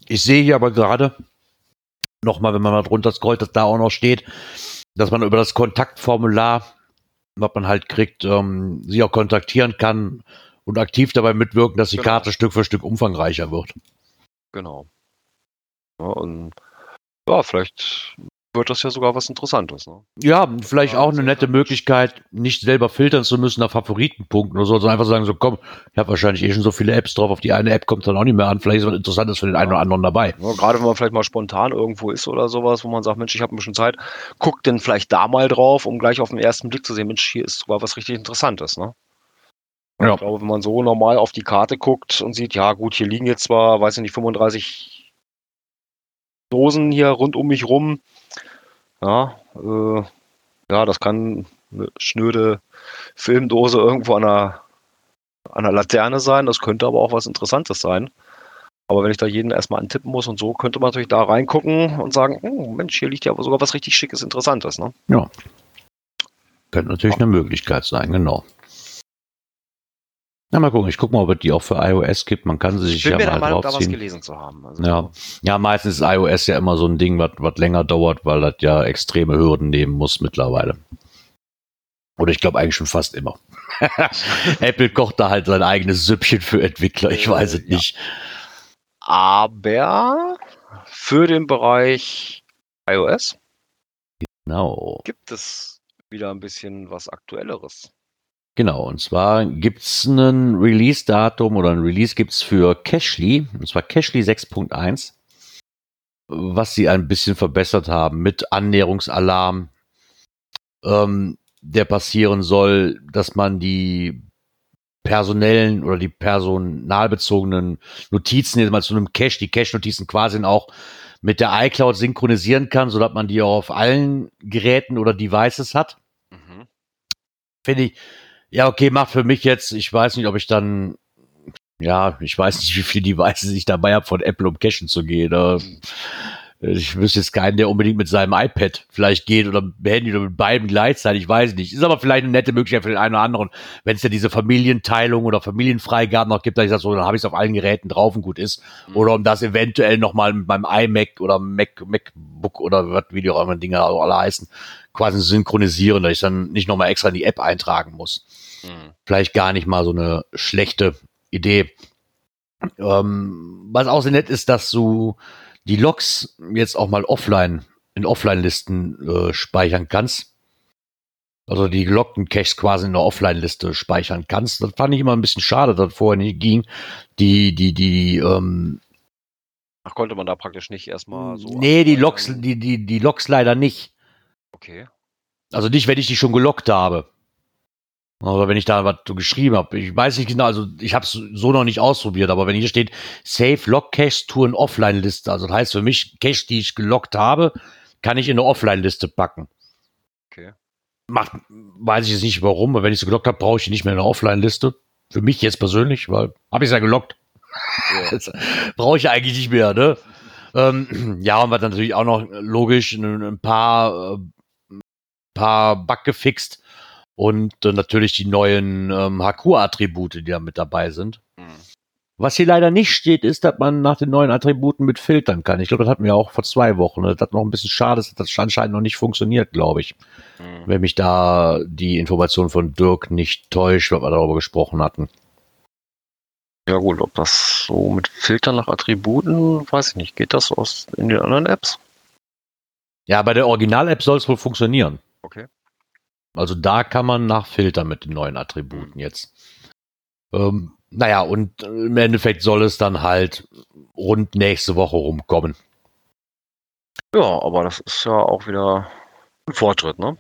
S2: Ich sehe hier aber gerade nochmal, wenn man mal drunter scrollt, dass da auch noch steht, dass man über das Kontaktformular, was man halt kriegt, ähm, sie auch kontaktieren kann und aktiv dabei mitwirken, dass die
S3: Genau.
S2: Karte Stück für Stück umfangreicher wird.
S3: Genau. Ja, und ja, vielleicht wird das ja sogar was Interessantes. Ne?
S2: Ja, vielleicht
S3: Ja,
S2: auch eine nette. Möglichkeit, nicht selber filtern zu müssen nach Favoritenpunkten oder so, sondern einfach sagen, so komm, ich habe wahrscheinlich eh schon so viele Apps drauf, auf die eine App kommt dann auch nicht mehr an, vielleicht ist was Interessantes für den einen oder anderen dabei.
S3: Ja, gerade wenn man vielleicht mal spontan irgendwo ist oder sowas, wo man sagt, Mensch, ich habe ein bisschen Zeit, guckt denn vielleicht da mal drauf, um gleich auf den ersten Blick zu sehen, Mensch, hier ist sogar was richtig Interessantes. Ne?
S2: Ja.
S3: Ich glaube, wenn man so normal auf die Karte guckt und sieht, ja gut, hier liegen jetzt zwar, weiß ich nicht, 35 Dosen hier rund um mich rum. Ja, äh, ja, das kann eine schnöde Filmdose irgendwo an einer, an einer Laterne sein. Das könnte aber auch was Interessantes sein. Aber wenn ich da jeden erstmal antippen muss und so, könnte man natürlich da reingucken und sagen, oh, Mensch, hier liegt ja sogar was richtig Schickes, Interessantes. Ne?
S2: Könnte natürlich eine Möglichkeit sein, genau. Na, mal gucken, ich gucke mal, ob es die auch für iOS gibt. Man kann sie sich
S3: Ich bin
S2: ja
S3: mir der
S2: mal
S3: Meinung, da was
S2: draufziehen.
S3: gelesen zu haben. Also,
S2: Ja. Ja, meistens ist iOS ja immer so ein Ding, was länger dauert, weil das ja extreme Hürden nehmen muss mittlerweile. Oder ich glaube eigentlich schon fast immer. [laughs] Apple kocht da halt sein eigenes Süppchen für Entwickler, ich
S3: Äh,
S2: weiß es
S3: ja.
S2: nicht.
S3: Aber für den Bereich iOS
S2: Genau.
S3: gibt es wieder ein bisschen was Aktuelleres.
S2: Genau, und zwar gibt's ein Release-Datum oder ein Release gibt's für Cashly, und zwar Cashly 6.1, was sie ein bisschen verbessert haben mit Annäherungsalarm, ähm, der passieren soll, dass man die personellen oder die personalbezogenen Notizen jetzt mal zu einem Cache, die Cache-Notizen quasi auch mit der iCloud synchronisieren kann, sodass man die auch auf allen Geräten oder Devices hat
S3: Mhm.
S2: finde ich, ja, okay, macht für mich jetzt, ich weiß nicht, ob ich dann, ja, ich weiß nicht, [laughs] wie viele Devices ich dabei habe, von Apple um Cashen zu gehen. Oder, ich wüsste jetzt keinen, der unbedingt mit seinem iPad vielleicht geht oder mit Handy oder mit beiden gleichzeitig, ich weiß nicht. Ist aber vielleicht eine nette Möglichkeit für den einen oder anderen, wenn es ja diese Familienteilung oder Familienfreigaben noch gibt, dass ich sage, so, dann habe ich es auf allen Geräten drauf und gut ist. Oder um das eventuell nochmal mit meinem iMac oder Mac, MacBook oder was, wie die auch immer Dinge alle heißen, quasi synchronisieren, dass ich dann nicht nochmal extra in die App eintragen muss.
S3: Mhm.
S2: Vielleicht gar nicht mal so eine schlechte Idee. Ähm, was auch sehr nett ist, dass du die Logs jetzt auch mal offline, in Offline-Listen äh, speichern kannst. Also die gelockten Caches quasi in der Offline-Liste speichern kannst. Das fand ich immer ein bisschen schade, dass das vorher nicht ging. Die, die, die, ähm,
S3: Ach, konnte man da praktisch nicht erstmal so.
S2: nee, die
S3: abspeichern?
S2: die, die, die Logs leider nicht.
S3: Okay.
S2: Also nicht, wenn ich die schon gelockt habe. Oder wenn ich da was so geschrieben habe. Ich weiß nicht genau, also ich habe es so noch nicht ausprobiert, aber wenn hier steht Save Log Cache to an Offline-Liste, also das heißt für mich, Cache, die ich gelockt habe, kann ich in eine Offline-Liste packen.
S3: Okay.
S2: Macht, weiß ich jetzt nicht warum, aber wenn ich sie gelockt habe, brauche ich die nicht mehr in eine Offline-Liste. Für mich jetzt persönlich, weil habe ich ja gelockt.
S3: Ja. [laughs]
S2: Brauche ich eigentlich nicht mehr, ne? Ähm, [clears throat] ja, und was natürlich auch noch logisch, ein, ein paar, äh, paar Bug gefixt und äh, natürlich die neuen ähm, HQ-Attribute, die da mit dabei sind.
S3: Mhm.
S2: Was hier leider nicht steht, ist, dass man nach den neuen Attributen mit filtern kann. Ich glaube, das hatten wir auch vor zwei Wochen. Das hat noch ein bisschen schade, dass das anscheinend noch nicht funktioniert, glaube ich.
S3: Hm.
S2: Wenn mich da die Information von Dirk nicht täuscht, was wir darüber gesprochen hatten.
S3: Ja gut, ob das so mit Filtern nach Attributen, weiß ich nicht. Geht das aus in den anderen Apps?
S2: Ja, bei der Original-App soll es wohl funktionieren.
S3: Okay.
S2: Also da kann man nachfiltern mit den neuen Attributen jetzt. Ähm, naja, und im Endeffekt soll es dann halt rund nächste Woche rumkommen.
S3: Ja, aber das ist ja auch wieder ein Fortschritt, ne?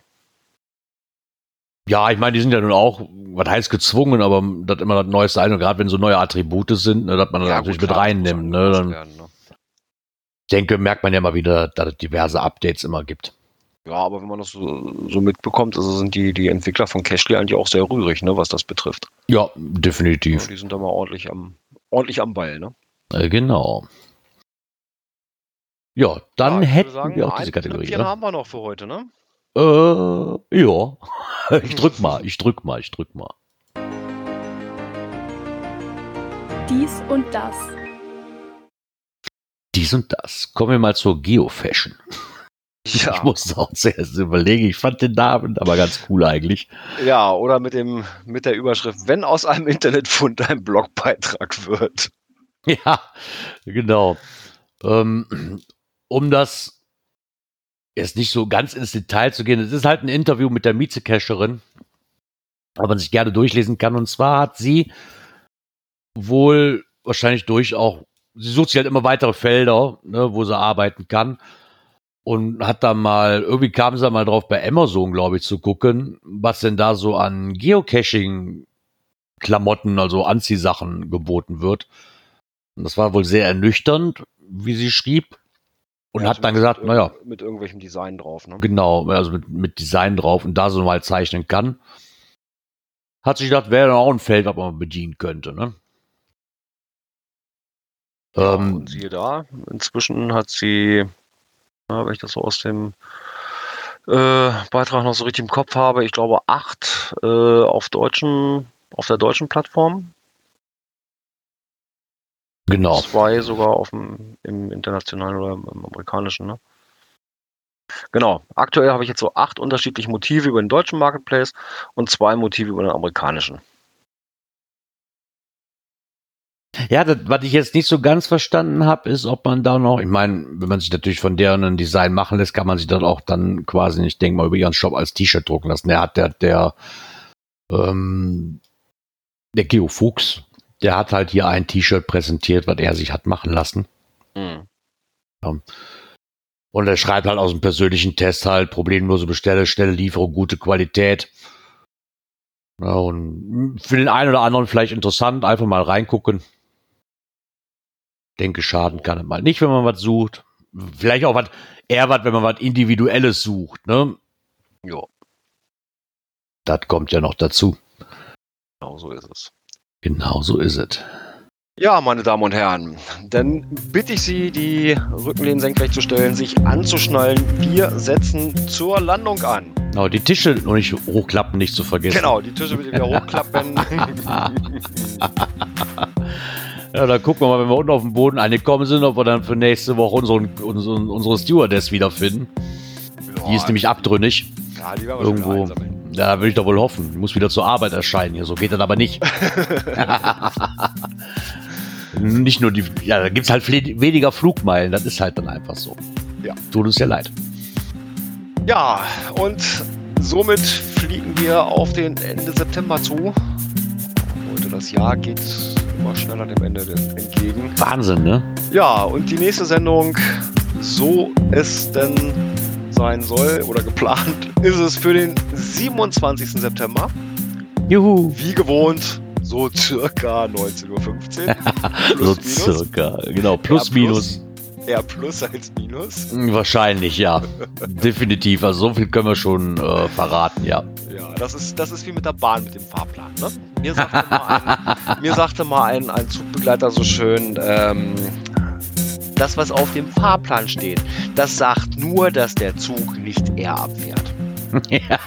S2: Ja, ich meine, die sind ja nun auch, was heißt gezwungen, aber das immer das Neueste ein, und gerade wenn so neue Attribute sind, ne, dass man das
S3: ja,
S2: natürlich
S3: gut,
S2: mit reinnimmt. Ne, dann,
S3: werden, ne?
S2: ich denke, merkt man ja mal wieder, dass es diverse Updates immer gibt.
S3: Ja, aber wenn man das so, so mitbekommt, also sind die, die Entwickler von Cashly eigentlich auch sehr rührig, ne, was das betrifft.
S2: Ja,
S3: Ja,
S2: definitiv.
S3: die sind da mal ordentlich am, ordentlich am Ball, ne?
S2: Äh, genau. Ja, dann
S3: Ja,
S2: hätten
S3: sagen,
S2: wir auch diese Kategorie.
S3: Knöpfchen
S2: Ne?
S3: haben wir noch für heute, ne?
S2: Äh, ja. [laughs] ich drück mal, ich drück mal, ich drück mal.
S4: Dies und das.
S2: Dies und das. Kommen wir mal zur Geofashion. [laughs] Ich musste auch zuerst überlegen. Ich fand den Namen aber ganz cool eigentlich.
S3: Ja, oder mit dem, mit der Überschrift, wenn aus einem Internetfund ein Blogbeitrag wird. [laughs]
S2: Ja, genau. Ähm, um das jetzt nicht so ganz ins Detail zu gehen, es ist halt ein Interview mit der Mietzecacherin, aber man sich gerne durchlesen kann. Und zwar hat sie wohl wahrscheinlich durch auch, sie sucht sich halt immer weitere Felder, ne, wo sie arbeiten kann. Und hat da mal, irgendwie kam sie da mal drauf, bei Amazon, glaube ich, zu gucken, was denn da so an Geocaching-Klamotten, also Anziehsachen geboten wird. Und das war wohl sehr ernüchternd, wie sie schrieb. Und
S3: Ja,
S2: hat dann
S3: zumindest
S2: gesagt,
S3: mit,
S2: naja,
S3: Mit irgendwelchem Design drauf, ne?
S2: genau, also mit, mit Design drauf und da so mal zeichnen kann. Hat sich gedacht, wäre dann auch ein Feld, was man bedienen könnte, ne?
S3: Ja,
S2: Ähm,
S3: und siehe da, inzwischen hat sie, ja, wenn ich das so aus dem äh, Beitrag noch so richtig im Kopf habe, ich glaube acht äh, auf deutschen, auf der deutschen Plattform,
S2: genau.
S3: zwei sogar auf dem im internationalen oder im amerikanischen, ne? Genau. Aktuell habe ich jetzt so acht unterschiedliche Motive über den deutschen Marketplace und zwei Motive über den amerikanischen.
S2: Ja, das, was ich jetzt nicht so ganz verstanden habe, ist, ob man da noch, ich meine, wenn man sich natürlich von deren ein Design machen lässt, kann man sich das auch dann quasi, ich denke mal, über ihren Shop als T-Shirt drucken lassen. Der hat der, der, ähm, der Geo Fuchs, der hat halt hier ein T-Shirt präsentiert, was er sich hat machen lassen.
S3: Hm.
S2: Und er schreibt halt aus dem persönlichen Test halt, problemlose Bestelle, schnelle Lieferung, gute Qualität. Ja, und für den einen oder anderen vielleicht interessant, einfach mal reingucken. Denke, schaden kann es mal nicht, wenn man was sucht. Vielleicht auch was, eher was, wenn man was Individuelles sucht, ne?
S3: Ja,
S2: Das kommt ja noch dazu.
S3: genau so ist es.
S2: Genau so ist es.
S3: Ja, meine Damen und Herren, dann bitte ich Sie, die Rückenlehnen senkrecht zu stellen, sich anzuschnallen. Wir setzen zur Landung an.
S2: Genau, die Tische noch nicht hochklappen, nicht zu vergessen.
S3: Genau, die Tische bitte wieder hochklappen. [laughs] [laughs]
S2: Ja, dann gucken wir mal, wenn wir unten auf dem Boden angekommen sind, ob wir dann für nächste Woche unseren, unseren, unsere Stewardess wiederfinden. Die ist nämlich abtrünnig.
S3: Ja, die werden wir schon
S2: Irgendwo.
S3: einsammeln.
S2: Ja, da will ich doch wohl hoffen. Die muss wieder zur Arbeit erscheinen hier. So geht das aber nicht. [laughs] nicht nur die, ja, da gibt's halt fle- weniger Flugmeilen. Das ist halt dann einfach so.
S3: Ja.
S2: Tut uns ja leid.
S3: Ja, und somit fliegen wir auf den Ende September zu. Heute das Jahr geht immer schneller dem Ende entgegen.
S2: Wahnsinn, ne?
S3: Ja, und die nächste Sendung, so es denn sein soll oder geplant, ist es für den 27. September.
S2: Juhu.
S3: Wie gewohnt, so circa 19.15 Uhr. [laughs]
S2: So
S3: minus.
S2: circa. Genau, plus,
S3: Ja, plus.
S2: minus.
S3: Eher plus als minus.
S2: Hm, Wahrscheinlich, ja. [laughs] Definitiv. Also so viel können wir schon äh, verraten, ja.
S3: Ja, das ist, das ist wie mit der Bahn, mit dem Fahrplan. Ne? Mir sagte mal ein, [laughs] mir sagte mal ein, ein Zugbegleiter so schön, ähm, das, was auf dem Fahrplan steht, das sagt nur, dass der Zug nicht eher abfährt. [laughs]
S2: ja,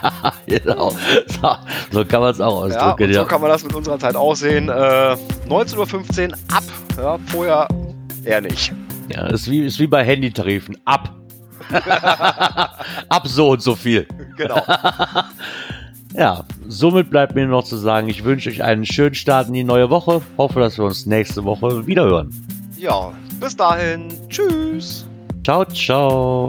S2: genau. So, so kann man es auch
S3: Ja,
S2: ausdrücken.
S3: und
S2: Ja,
S3: so kann man das mit unserer Zeit aussehen. Äh, 19.15 Uhr ab. Ja, vorher eher nicht.
S2: Ja ist, wie, ist wie bei Handytarifen. Ab. [laughs] Ab so und so viel.
S3: Genau. [laughs]
S2: Ja, somit bleibt mir noch zu sagen, ich wünsche euch einen schönen Start in die neue Woche. Hoffe, dass wir uns nächste Woche wieder hören.
S3: ja, bis dahin. Tschüss.
S2: Ciao, ciao.